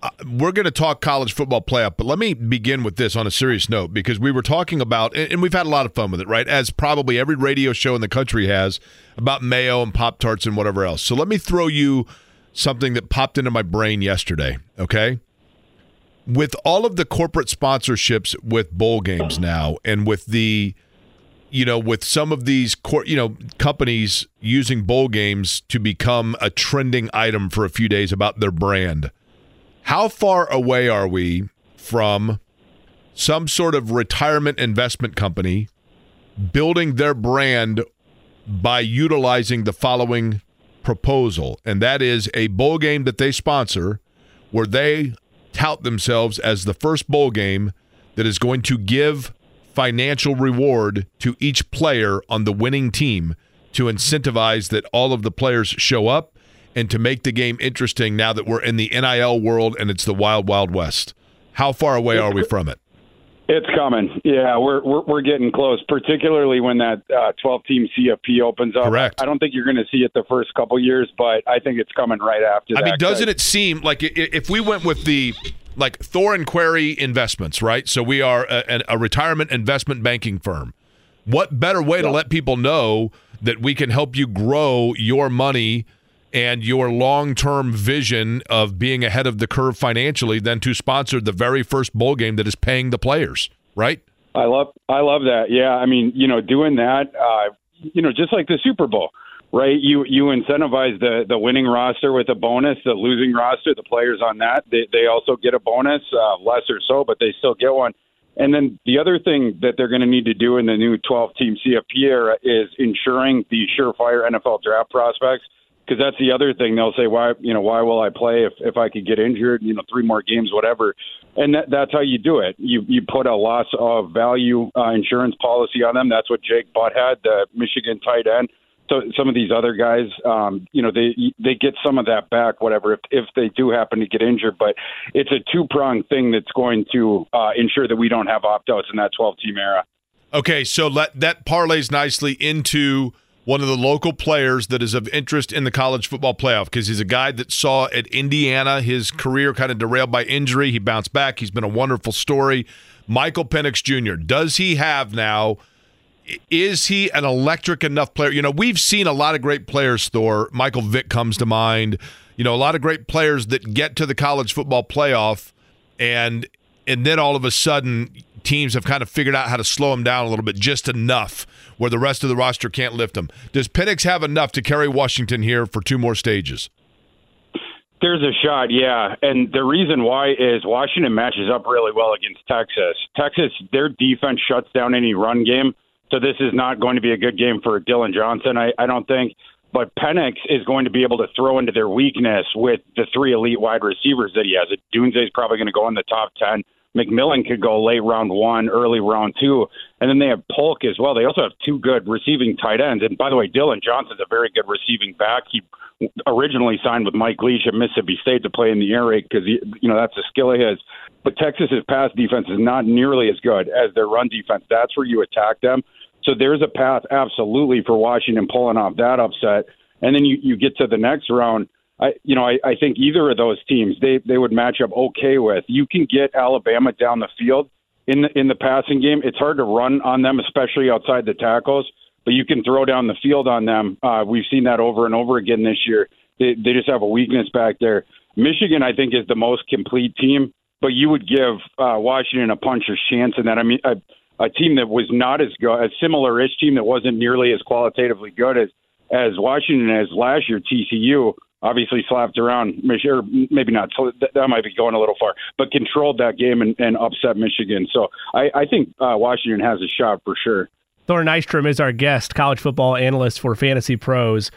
uh, we're going to talk college football playoff, but let me begin with this on a serious note because we were talking about, and we've had a lot of fun with it, right? As probably every radio show in the country has about mayo and Pop Tarts and whatever else. So let me throw you something that popped into my brain yesterday, okay? With all of the corporate sponsorships with bowl games now, and with the you know, with some of these, cor- you know, companies using bowl games to become a trending item for a few days about their brand how far away are we from some sort of retirement investment company building their brand by utilizing the following proposal? And that is a bowl game that they sponsor where they tout themselves as the first bowl game that is going to give financial reward to each player on the winning team to incentivize that all of the players show up and to make the game interesting now that we're in the NIL world and it's the wild, wild west? How far away are we from it? It's coming. Yeah, we're we're, we're getting close, particularly when that uh, 12 team CFP opens up. Correct. I don't think you're going to see it the first couple years, but I think it's coming right after I that. mean, doesn't it seem like if we went with the like Thor and Query Investments, right? So we are a, a retirement investment banking firm. What better way to let people know that we can help you grow your money and your long-term vision of being ahead of the curve financially than to sponsor the very first bowl game that is paying the players, right? I love I love that. Yeah, I mean, you know, doing that, uh, you know, just like the Super Bowl, right? You you incentivize the the winning roster with a bonus, the losing roster, the players on that, they they also get a bonus, uh, less or so, but they still get one. And then the other thing that they're going to need to do in the new 12 team CFP era is ensuring the surefire NFL draft prospects. Because that's the other thing they'll say, why you know why will I play if if I could get injured, you know, three more games, whatever, and that, that's how you do it. You you put a loss of value uh, insurance policy on them. That's what Jake Butt had, the Michigan tight end. So some of these other guys, um, you know, they they get some of that back, whatever, if if they do happen to get injured. But it's a two pronged thing that's going to uh, ensure that we don't have opt outs in that 12 team era. Okay, so let that parlays nicely into one of the local players that is of interest in the college football playoff because he's a guy that saw at Indiana his career kind of derailed by injury. He bounced back. He's been a wonderful story. Michael Penix Jr. Does he have now? Is he an electric enough player? You know, we've seen a lot of great players, Thor. Michael Vick comes to mind. You know, a lot of great players that get to the college football playoff and and then all of a sudden teams have kind of figured out how to slow him down a little bit just enough where the rest of the roster can't lift him. Does Penix have enough to carry Washington here for two more stages? There's a shot, yeah. And the reason why is Washington matches up really well against Texas. Texas, their defense shuts down any run game. So this is not going to be a good game for Dillon Johnson, I, I don't think. But Penix is going to be able to throw into their weakness with the three elite wide receivers that he has. Odunze is probably going to go in the top 10. McMillan could go late round one, early round two. And then they have Polk as well. They also have two good receiving tight ends. And by the way, Dillon Johnson's a very good receiving back. He originally signed with Mike Leach at Mississippi State to play in the air raid because, you know, that's a skill of his. But Texas's pass defense is not nearly as good as their run defense. That's where you attack them. So there's a path absolutely for Washington pulling off that upset. And then you, you get to the next round. I, you know, I, I think either of those teams they they would match up okay with. You can get Alabama down the field in the in the passing game. It's hard to run on them, especially outside the tackles, but you can throw down the field on them. Uh, we've seen that over and over again this year. They they just have a weakness back there. Michigan, I think, is the most complete team, but you would give uh, Washington a puncher's chance in that. I mean, a, a team that was not as good, a similar-ish team that wasn't nearly as qualitatively good as as Washington as last year. TCU obviously slapped around or maybe not. That might be going a little far, but controlled that game and, and upset Michigan. So I, I think uh, Washington has a shot for sure. Thor Nystrom is our guest, college football analyst for Fantasy Pros.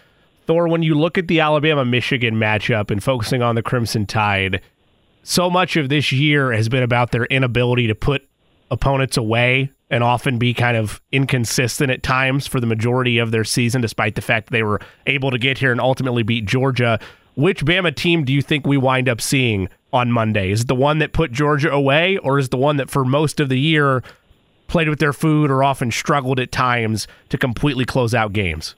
Thor, when you look at the Alabama Michigan matchup and focusing on the Crimson Tide, so much of this year has been about their inability to put opponents away and often be kind of inconsistent at times for the majority of their season, despite the fact that they were able to get here and ultimately beat Georgia. Which Bama team do you think we wind up seeing on Monday? Is it the one that put Georgia away, or is it the one that for most of the year played with their food or often struggled at times to completely close out games?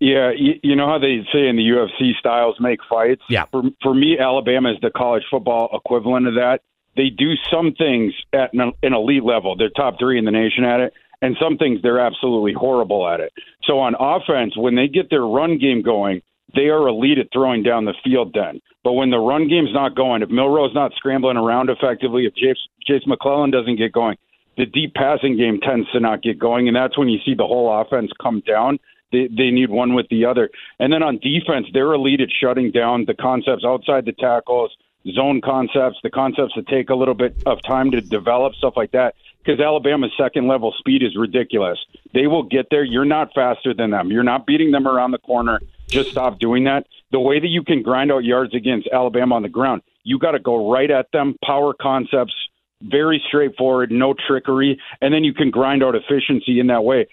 Yeah, you, you know how they say in the UFC, styles make fights. Yeah. For for me, Alabama is the college football equivalent of that. They do some things at an, an elite level. They're top three in the nation at it, and some things they're absolutely horrible at it. So on offense, when they get their run game going, they are elite at throwing down the field. Then, but when the run game's not going, if Milroe's not scrambling around effectively, if Jase, Chase McClellan doesn't get going, the deep passing game tends to not get going, and that's when you see the whole offense come down. They, they need one with the other. And then on defense, they're elite at shutting down the concepts outside the tackles, zone concepts, the concepts that take a little bit of time to develop, stuff like that. Because Alabama's second level speed is ridiculous. They will get there. You're not faster than them. You're not beating them around the corner. Just stop doing that. The way that you can grind out yards against Alabama on the ground, you got to go right at them. Power concepts, very straightforward, no trickery, and then you can grind out efficiency in that way.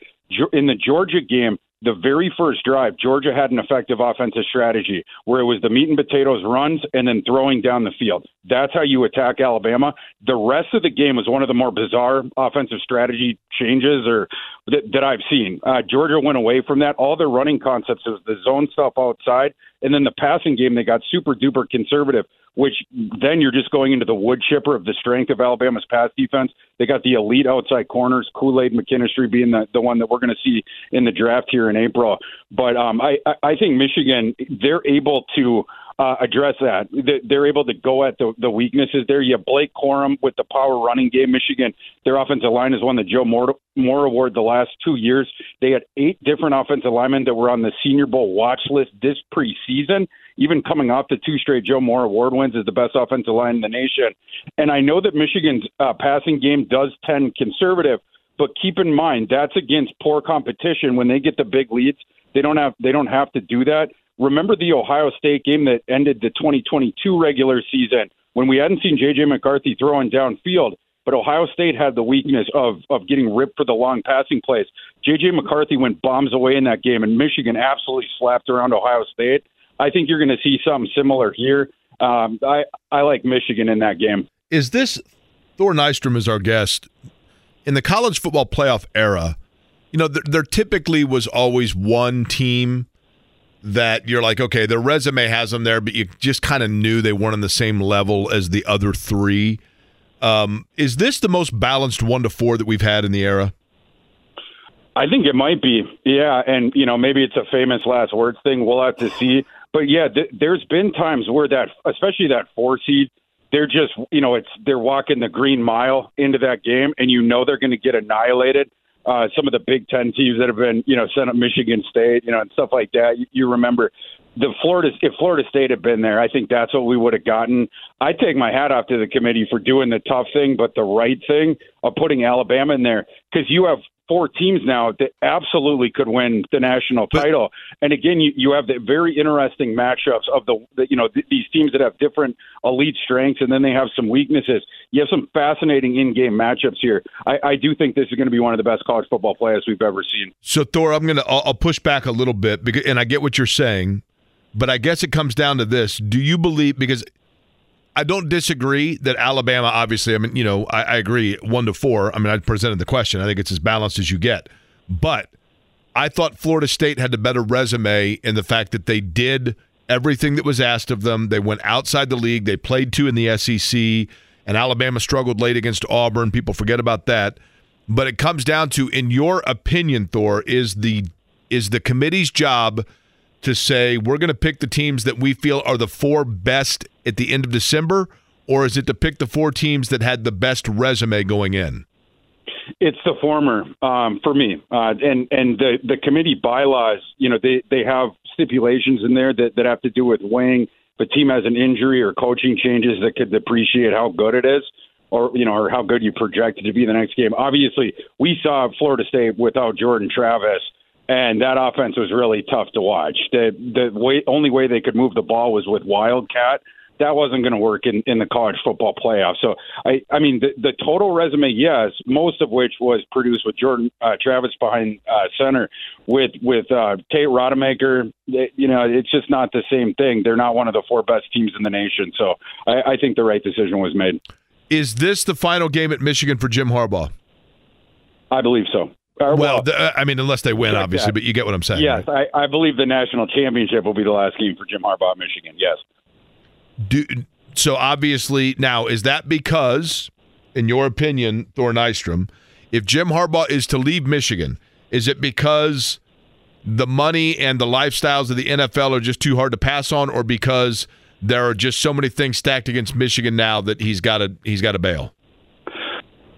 In the Georgia game, the very first drive, Georgia had an effective offensive strategy where it was the meat and potatoes runs and then throwing down the field. That's how you attack Alabama. The rest of the game was one of the more bizarre offensive strategy changes or that, that I've seen. Uh, Georgia went away from that. All their running concepts is the zone stuff outside, and then the passing game they got super duper conservative which then you're just going into the wood chipper of the strength of Alabama's pass defense. They got the elite outside corners, Kool Aid McKinstry being the, the one that we're going to see in the draft here in April. But um, I, I think Michigan, they're able to uh, address that. They're able to go at the, the weaknesses there. You have Blake Corum with the power running game. Michigan, their offensive line has won the Joe Moore, Moore Award the last two years. They had eight different offensive linemen that were on the Senior Bowl watch list this preseason even coming off the two straight Joe Moore Award wins, is the best offensive line in the nation. And I know that Michigan's uh, passing game does tend conservative, but keep in mind that's against poor competition. When they get the big leads, they don't have they don't have to do that. Remember the Ohio State game that ended the 2022 regular season when we hadn't seen J.J. McCarthy throwing downfield, but Ohio State had the weakness of of getting ripped for the long passing plays. J.J. McCarthy went bombs away in that game, and Michigan absolutely slapped around Ohio State. I think you're going to see something similar here. Um, I I like Michigan in that game. Is this Thor Nystrom is our guest in the college football playoff era? You know, there, there typically was always one team that you're like, okay, their resume has them there, but you just kind of knew they weren't on the same level as the other three. Um, is this the most balanced one to four that we've had in the era? I think it might be, yeah, and you know maybe it's a famous last words thing. We'll have to see. But yeah, th- there's been times where that, especially that four seed, they're just, you know, it's they're walking the green mile into that game, and you know they're going to get annihilated. Uh, some of the Big Ten teams that have been, you know, sent up Michigan State, you know, and stuff like that. You, you remember the Florida if Florida State had been there, I think that's what we would have gotten. I take my hat off to the committee for doing the tough thing, but the right thing of putting Alabama in there because you have four teams now that absolutely could win the national title. And again, you, you have the very interesting matchups of the, the you know th- these teams that have different elite strengths, and then they have some weaknesses. You have some fascinating in-game matchups here. I, I do think this is going to be one of the best college football players we've ever seen. So Thor, I'm gonna I'll, I'll push back a little bit because, and I get what you're saying, but I guess it comes down to this: Do you believe because I don't disagree that Alabama, obviously, I mean, you know, I, I, agree one to four. I mean, I presented the question. I think it's as balanced as you get. But I thought Florida State had a better resume in the fact that they did everything that was asked of them. They went outside the league. They played two in the SEC, and Alabama struggled late against Auburn. People forget about that. But it comes down to, in your opinion, Thor, is the is the committee's job – to say we're going to pick the teams that we feel are the four best at the end of December, or is it to pick the four teams that had the best resume going in? It's the former um, for me, uh, and and the the committee bylaws. You know, they they have stipulations in there that that have to do with weighing if a team has an injury or coaching changes that could depreciate how good it is, or you know, or how good you project it to be the next game. Obviously, we saw Florida State without Jordan Travis and that offense was really tough to watch. The the way, only way they could move the ball was with Wildcat. That wasn't going to work in, in the college football playoff. So I I mean the the total resume, yes, most of which was produced with Jordan uh, Travis behind uh, center, with with uh, Tate Rodemaker. You know, it's just not the same thing. They're not one of the four best teams in the nation. So I, I think the right decision was made. Is this the final game at Michigan for Jim Harbaugh? I believe so. Well, well the, uh, I mean, unless they win, obviously, that. but you get what I'm saying. Yes, right? I, I believe the national championship will be the last game for Jim Harbaugh, Michigan. Yes. Do, so obviously, now is that because, in your opinion, Thor Nystrom, if Jim Harbaugh is to leave Michigan, is it because the money and the lifestyles of the NFL are just too hard to pass on, or because there are just so many things stacked against Michigan now that he's got to he's got to bail?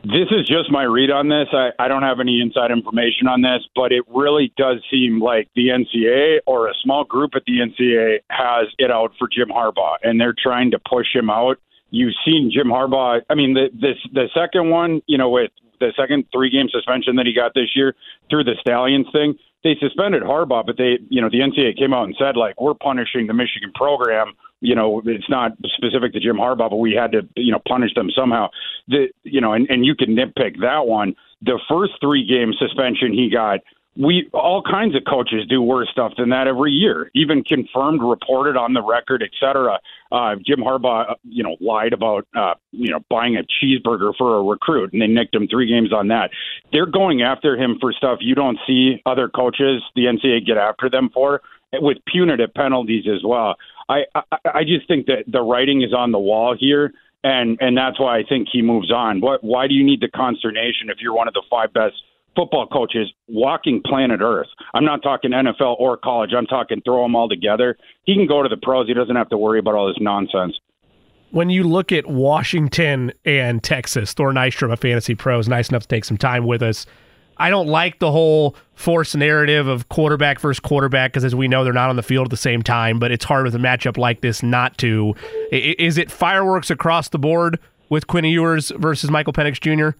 This is just my read on this. I, I don't have any inside information on this, but it really does seem like the NCAA or a small group at the NCAA has it out for Jim Harbaugh, and they're trying to push him out. You've seen Jim Harbaugh. I mean, the this the second one, you know, with the second three game suspension that he got this year through the Stalions thing, they suspended Harbaugh, but they, you know, the NCAA came out and said like we're punishing the Michigan program you know, it's not specific to Jim Harbaugh, but we had to, you know, punish them somehow. The, you know, and, and you can nitpick that one. The first three game suspension he got we all kinds of coaches do worse stuff than that every year, even confirmed, reported on the record, etc. Uh, Jim Harbaugh, uh, you know, lied about uh, you know buying a cheeseburger for a recruit, and they nicked him three games on that. They're going after him for stuff you don't see other coaches, the NCAA, get after them for with punitive penalties as well. I I, I just think that the writing is on the wall here. And and that's why I think he moves on. What? Why do you need the consternation if you're one of the five best football coaches walking planet Earth. I'm not talking NFL or college. I'm talking throw them all together. He can go to the pros. He doesn't have to worry about all this nonsense. When you look at Washington and Texas, Thor Nystrom of Fantasy Pros, nice enough to take some time with us. I don't like the whole forced narrative of quarterback versus quarterback because, as we know, they're not on the field at the same time. But it's hard with a matchup like this not to. Is it fireworks across the board with Quinn Ewers versus Michael Penix Jr.?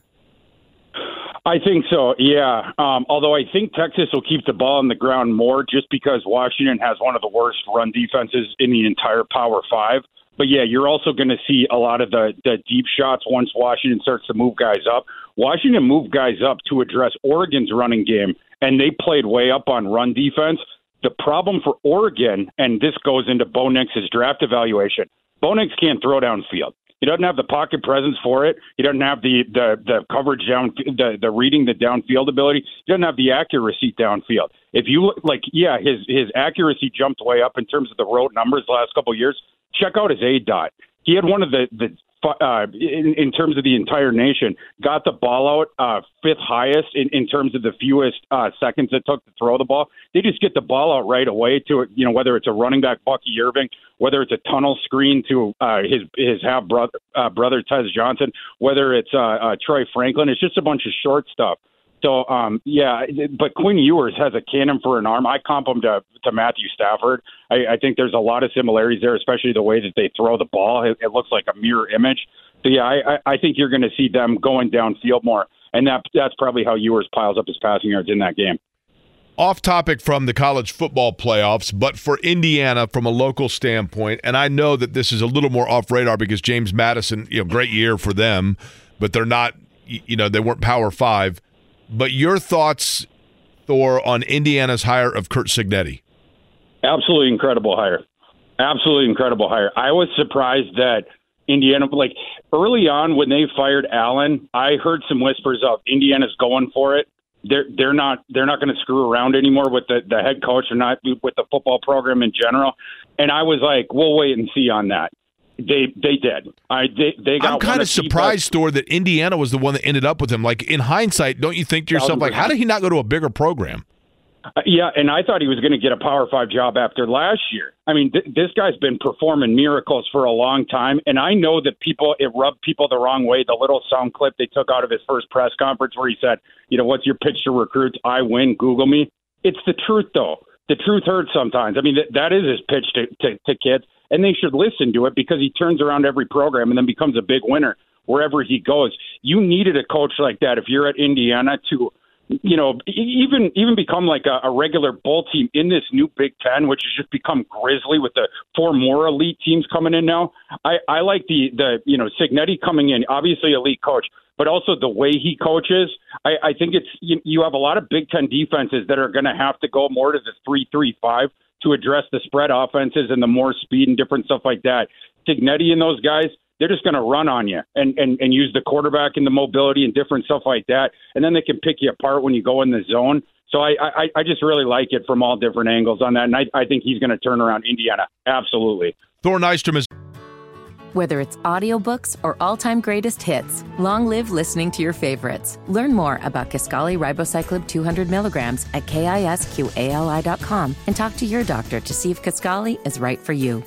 I think so, yeah. Um, although I think Texas will keep the ball on the ground more just because Washington has one of the worst run defenses in the entire Power Five. But yeah, you're also going to see a lot of the, the deep shots once Washington starts to move guys up. Washington moved guys up to address Oregon's running game, and they played way up on run defense. The problem for Oregon, and this goes into Bo Nix's draft evaluation, Bo Nix can't throw downfield. He doesn't have the pocket presence for it. He doesn't have the the, the coverage down, the the reading, the downfield ability. He doesn't have the accuracy downfield. If you look, like, yeah, his his accuracy jumped way up in terms of the road numbers the last couple of years. Check out his A dot. He had one of the the uh, in, in terms of the entire nation, got the ball out uh, fifth highest in, in terms of the fewest uh, seconds it took to throw the ball. They just get the ball out right away to it. you know whether it's a running back Bucky Irving, whether it's a tunnel screen to uh, his his half brother uh, brother Tez Johnson, whether it's uh, uh, Troy Franklin. It's just a bunch of short stuff. So um, yeah, but Quinn Ewers has a cannon for an arm. I comp him to to Matthew Stafford. I, I think there's a lot of similarities there, especially the way that they throw the ball. It, it looks like a mirror image. So yeah, I, I think you're going to see them going downfield more, and that that's probably how Ewers piles up his passing yards in that game. Off topic from the college football playoffs, but for Indiana from a local standpoint, and I know that this is a little more off radar because James Madison, you know, great year for them, but they're not, you know, they weren't Power Five. But your thoughts, Thor, on Indiana's hire of Curt Cignetti? Absolutely incredible hire. Absolutely incredible hire. I was surprised that Indiana, like early on when they fired Allen, I heard some whispers of Indiana's going for it. They're they're not they're not going to screw around anymore with the the head coach or not with the football program in general. And I was like, we'll wait and see on that. They they did. I they they got. I'm kind of surprised, Thor, that Indiana was the one that ended up with him. Like in hindsight, don't you think to yourself, like, how did he not go to a bigger program? Uh, yeah, and I thought he was going to get a Power Five job after last year. I mean, th- this guy's been performing miracles for a long time, and I know that people it rubbed people the wrong way. The little sound clip they took out of his first press conference where he said, "You know, what's your pitch to recruits? I win. Google me." It's the truth, though. The truth hurts sometimes. I mean, th- that is his pitch to, to, to kids and they should listen to it because he turns around every program and then becomes a big winner wherever he goes. You needed a coach like that if you're at Indiana to you know, even even become like a, a regular bowl team in this new Big Ten, which has just become grisly with the four more elite teams coming in now. I, I like the the you know Cignetti coming in, obviously elite coach, but also the way he coaches. I, I think it's you, you have a lot of Big Ten defenses that are going to have to go more to the three three five to address the spread offenses and the more speed and different stuff like that. Cignetti and those guys, they're just going to run on you and, and, and use the quarterback and the mobility and different stuff like that. And then they can pick you apart when you go in the zone. So I, I, I just really like it from all different angles on that. And I, I think he's going to turn around Indiana. Absolutely. Thor Nystrom is. Whether it's audiobooks or all-time greatest hits, long live listening to your favorites. Learn more about Kisqali Ribociclib 200 milligrams at kisqali.com and talk to your doctor to see if Kisqali is right for you.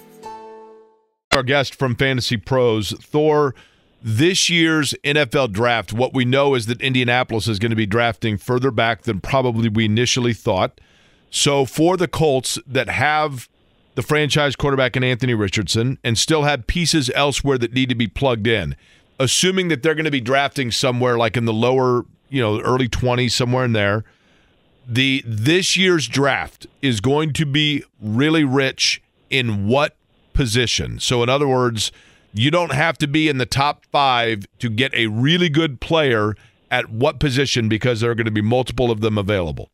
Our guest from Fantasy Pros, Thor. This year's NFL draft, what we know is that Indianapolis is going to be drafting further back than probably we initially thought. So for the Colts that have the franchise quarterback in Anthony Richardson and still have pieces elsewhere that need to be plugged in. Assuming that they're going to be drafting somewhere like in the lower, you know, early 20s somewhere in there. The this year's draft is going to be really rich in what position. So in other words, you don't have to be in the top 5 to get a really good player at what position because there are going to be multiple of them available.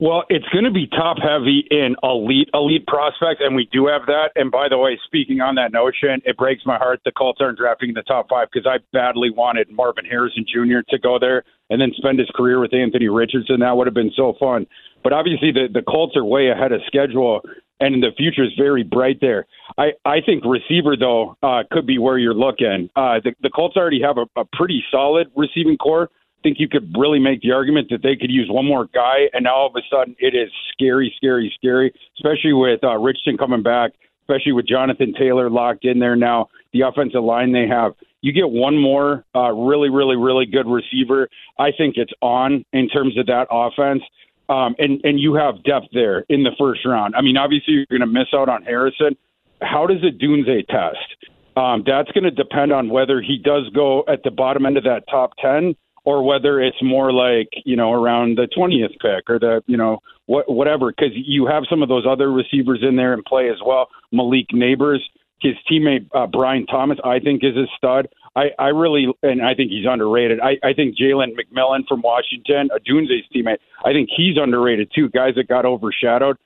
Well, it's going to be top heavy in elite, elite prospects, and we do have that. And by the way, speaking on that notion, it breaks my heart the Colts aren't drafting in the top five because I badly wanted Marvin Harrison Jr. to go there and then spend his career with Anthony Richardson. That would have been so fun. But obviously, the, the Colts are way ahead of schedule, and the future is very bright there. I, I think receiver, though, uh, could be where you're looking. Uh, the, the Colts already have a, a pretty solid receiving core think you could really make the argument that they could use one more guy, and now all of a sudden it is scary, scary, scary, especially with uh, Richardson coming back, especially with Jonathan Taylor locked in there now, the offensive line they have. You get one more uh, really, really, really good receiver. I think it's on in terms of that offense. Um, and, and you have depth there in the first round. I mean, obviously, you're going to miss out on Harrison. How does Odunze test? Um, that's going to depend on whether he does go at the bottom end of that top 10 or whether it's more like you know around the 20th pick or the you know what whatever because you have some of those other receivers in there in play as well. Malik Nabers, his teammate uh, Brian Thomas, I think is a stud. I, I really and I think he's underrated. I, I think Jalen McMillan from Washington, Odunze's teammate, I think he's underrated too. Guys that got overshadowed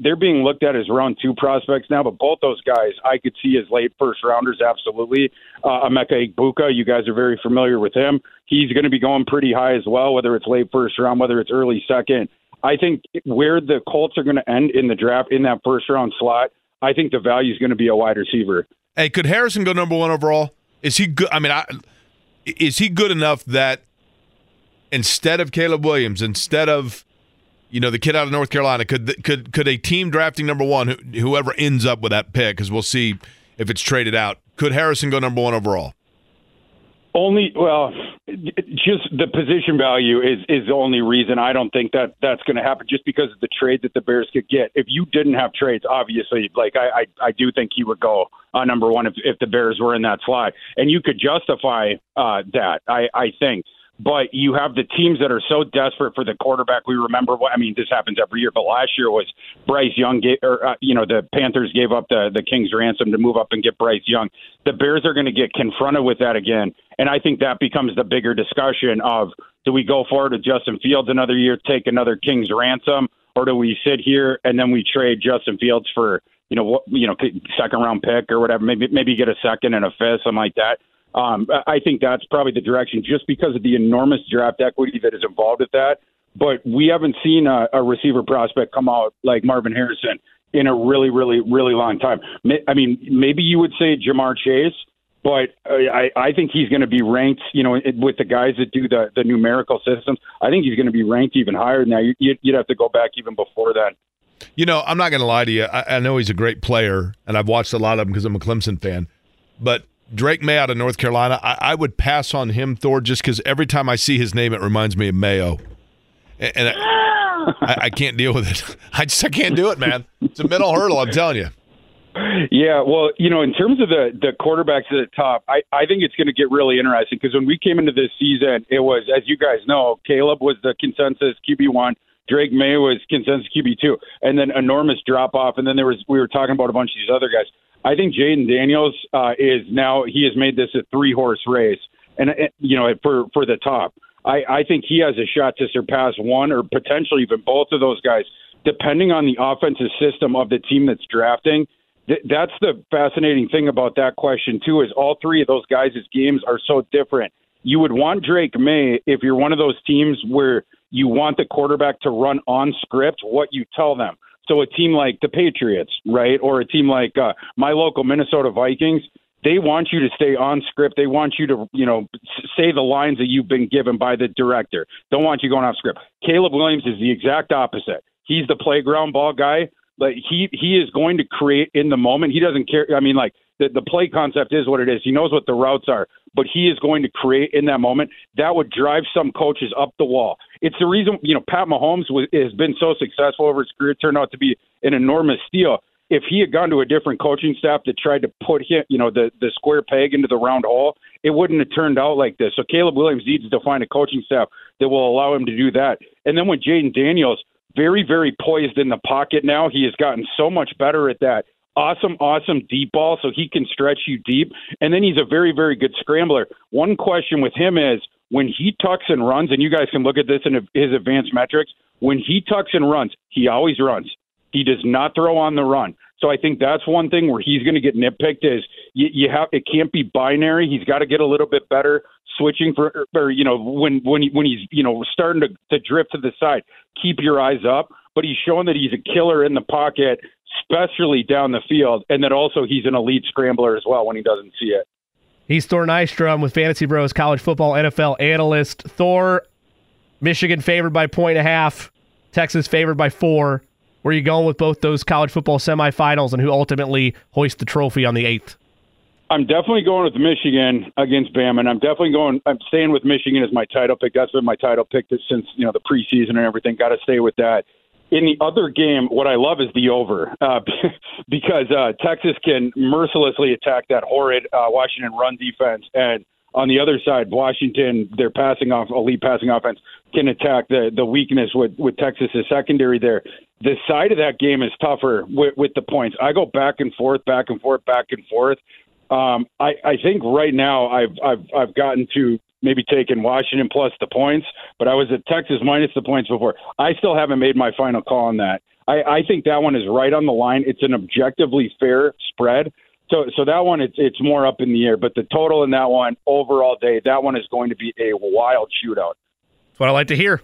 they're being looked at as round two prospects now, but both those guys I could see as late first rounders, absolutely. Uh, Emeka Egbuka, you guys are very familiar with him. He's going to be going pretty high as well, whether it's late first round, whether it's early second. I think where the Colts are going to end in the draft in that first round slot, I think the value is going to be a wide receiver. Hey, could Harrison go number one overall? Is he good? I mean, I, is he good enough that instead of Caleb Williams, instead of you know, the kid out of North Carolina. Could could could a team drafting number one, whoever ends up with that pick, because we'll see if it's traded out, could Harrison go number one overall? Only well, just the position value is is the only reason I don't think that that's going to happen. Just because of the trade that the Bears could get. If you didn't have trades, obviously, like I I, I do think he would go uh, number one if if the Bears were in that slot, and you could justify uh, that. I I think but you have the teams that are so desperate for the quarterback. We remember what I mean. This happens every year, but last year was Bryce Young. Gave, or uh, you know, the Panthers gave up the the Kings ransom to move up and get Bryce Young. The Bears are going to get confronted with that again, and I think that becomes the bigger discussion of do we go forward with Justin Fields another year, take another Kings ransom, or do we sit here and then we trade Justin Fields for you know what you know second round pick or whatever, maybe maybe get a second and a fifth, something like that. Um, I think that's probably the direction, just because of the enormous draft equity that is involved with that. But we haven't seen a, a receiver prospect come out like Marvin Harrison in a really, really, really long time. I mean, maybe you would say Ja'Marr Chase, but I, I think he's going to be ranked. You know, with the guys that do the the numerical systems, I think he's going to be ranked even higher that. You'd, you'd have to go back even before that. You know, I'm not going to lie to you. I, I know he's a great player, and I've watched a lot of him because I'm a Clemson fan. But Drake Maye out of North Carolina, I, I would pass on him, Thor, just because every time I see his name, it reminds me of Mayo. And, and I, I, can't deal with it. <laughs> I just I can't do it, man. It's a mental hurdle, I'm telling you. Yeah, well, you know, in terms of the the quarterbacks at the top, I I think it's going to get really interesting because when we came into this season, it was as you guys know, Caleb was the consensus QB one, Drake Maye was consensus QB two, and then enormous drop off, and then there was we were talking about a bunch of these other guys. I think Jayden Daniels uh, is now he has made this a three horse race, and uh, you know for for the top. I, I think he has a shot to surpass one or potentially even both of those guys, depending on the offensive system of the team that's drafting. Th- that's the fascinating thing about that question too. Is all three of those guys' games are so different. You would want Drake Maye if you're one of those teams where you want the quarterback to run on script what you tell them. So a team like the Patriots, right, or a team like uh, my local Minnesota Vikings, they want you to stay on script. They want you to, you know, say the lines that you've been given by the director. Don't want you going off script. Caleb Williams is the exact opposite. He's the playground ball guy. Like he he is going to create in the moment. He doesn't care. I mean, like the, the play concept is what it is. He knows what the routes are, but he is going to create in that moment. That would drive some coaches up the wall. It's the reason, you know, Pat Mahomes was, has been so successful over his career. It turned out to be an enormous steal. If he had gone to a different coaching staff that tried to put him, you know, the, the square peg into the round hole, it wouldn't have turned out like this. So Caleb Williams needs to find a coaching staff that will allow him to do that. And then with Jayden Daniels, very, very poised in the pocket now. He has gotten so much better at that awesome, awesome deep ball, so he can stretch you deep. And then he's a very, very good scrambler. One question with him is when he tucks and runs, and you guys can look at this in his advanced metrics, when he tucks and runs, he always runs. He does not throw on the run. So I think that's one thing where he's going to get nitpicked is you, you have it can't be binary. He's got to get a little bit better switching for or you know when when he, when he's you know starting to, to drift to the side. Keep your eyes up, but he's showing that he's a killer in the pocket, especially down the field, and that also he's an elite scrambler as well when he doesn't see it. He's Thor Nystrom with Fantasy Pros college football NFL analyst. Thor, Michigan favored by point and a half, Texas favored by four. Where are you going with both those college football semifinals and who ultimately hoists the trophy on the eighth? I'm definitely going with Michigan against Bama, and I'm definitely going. I'm staying with Michigan as my title pick. That's been my title pick since you know the preseason and everything. Got to stay with that. In the other game, what I love is the over uh, <laughs> because uh, Texas can mercilessly attack that horrid uh, Washington run defense, and on the other side, Washington, their passing off elite passing offense can attack the the weakness with with Texas's secondary there. The side of that game is tougher with, with the points. I go back and forth, back and forth, back and forth. Um, I, I think right now I've I've I've gotten to maybe taking Washington plus the points, but I was at Texas minus the points before. I still haven't made my final call on that. I, I think that one is right on the line. It's an objectively fair spread. So, so that one it's it's more up in the air. But the total in that one overall day, that one is going to be a wild shootout. That's what I like to hear.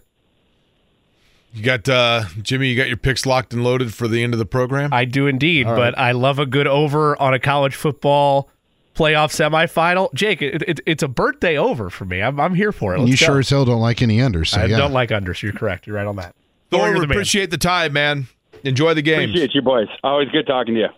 You got uh, Jimmy. You got your picks locked and loaded for the end of the program. I do indeed, but I love a good over on a college football playoff semifinal. Jake, it, it, it's a birthday over for me. I'm, I'm here for it. Let's you go. sure as hell don't like any unders. So I yeah. don't like unders. You're correct. You're right on that. Thor, you're we the man. appreciate the time, man. Enjoy the game. Appreciate you boys. Always good talking to you.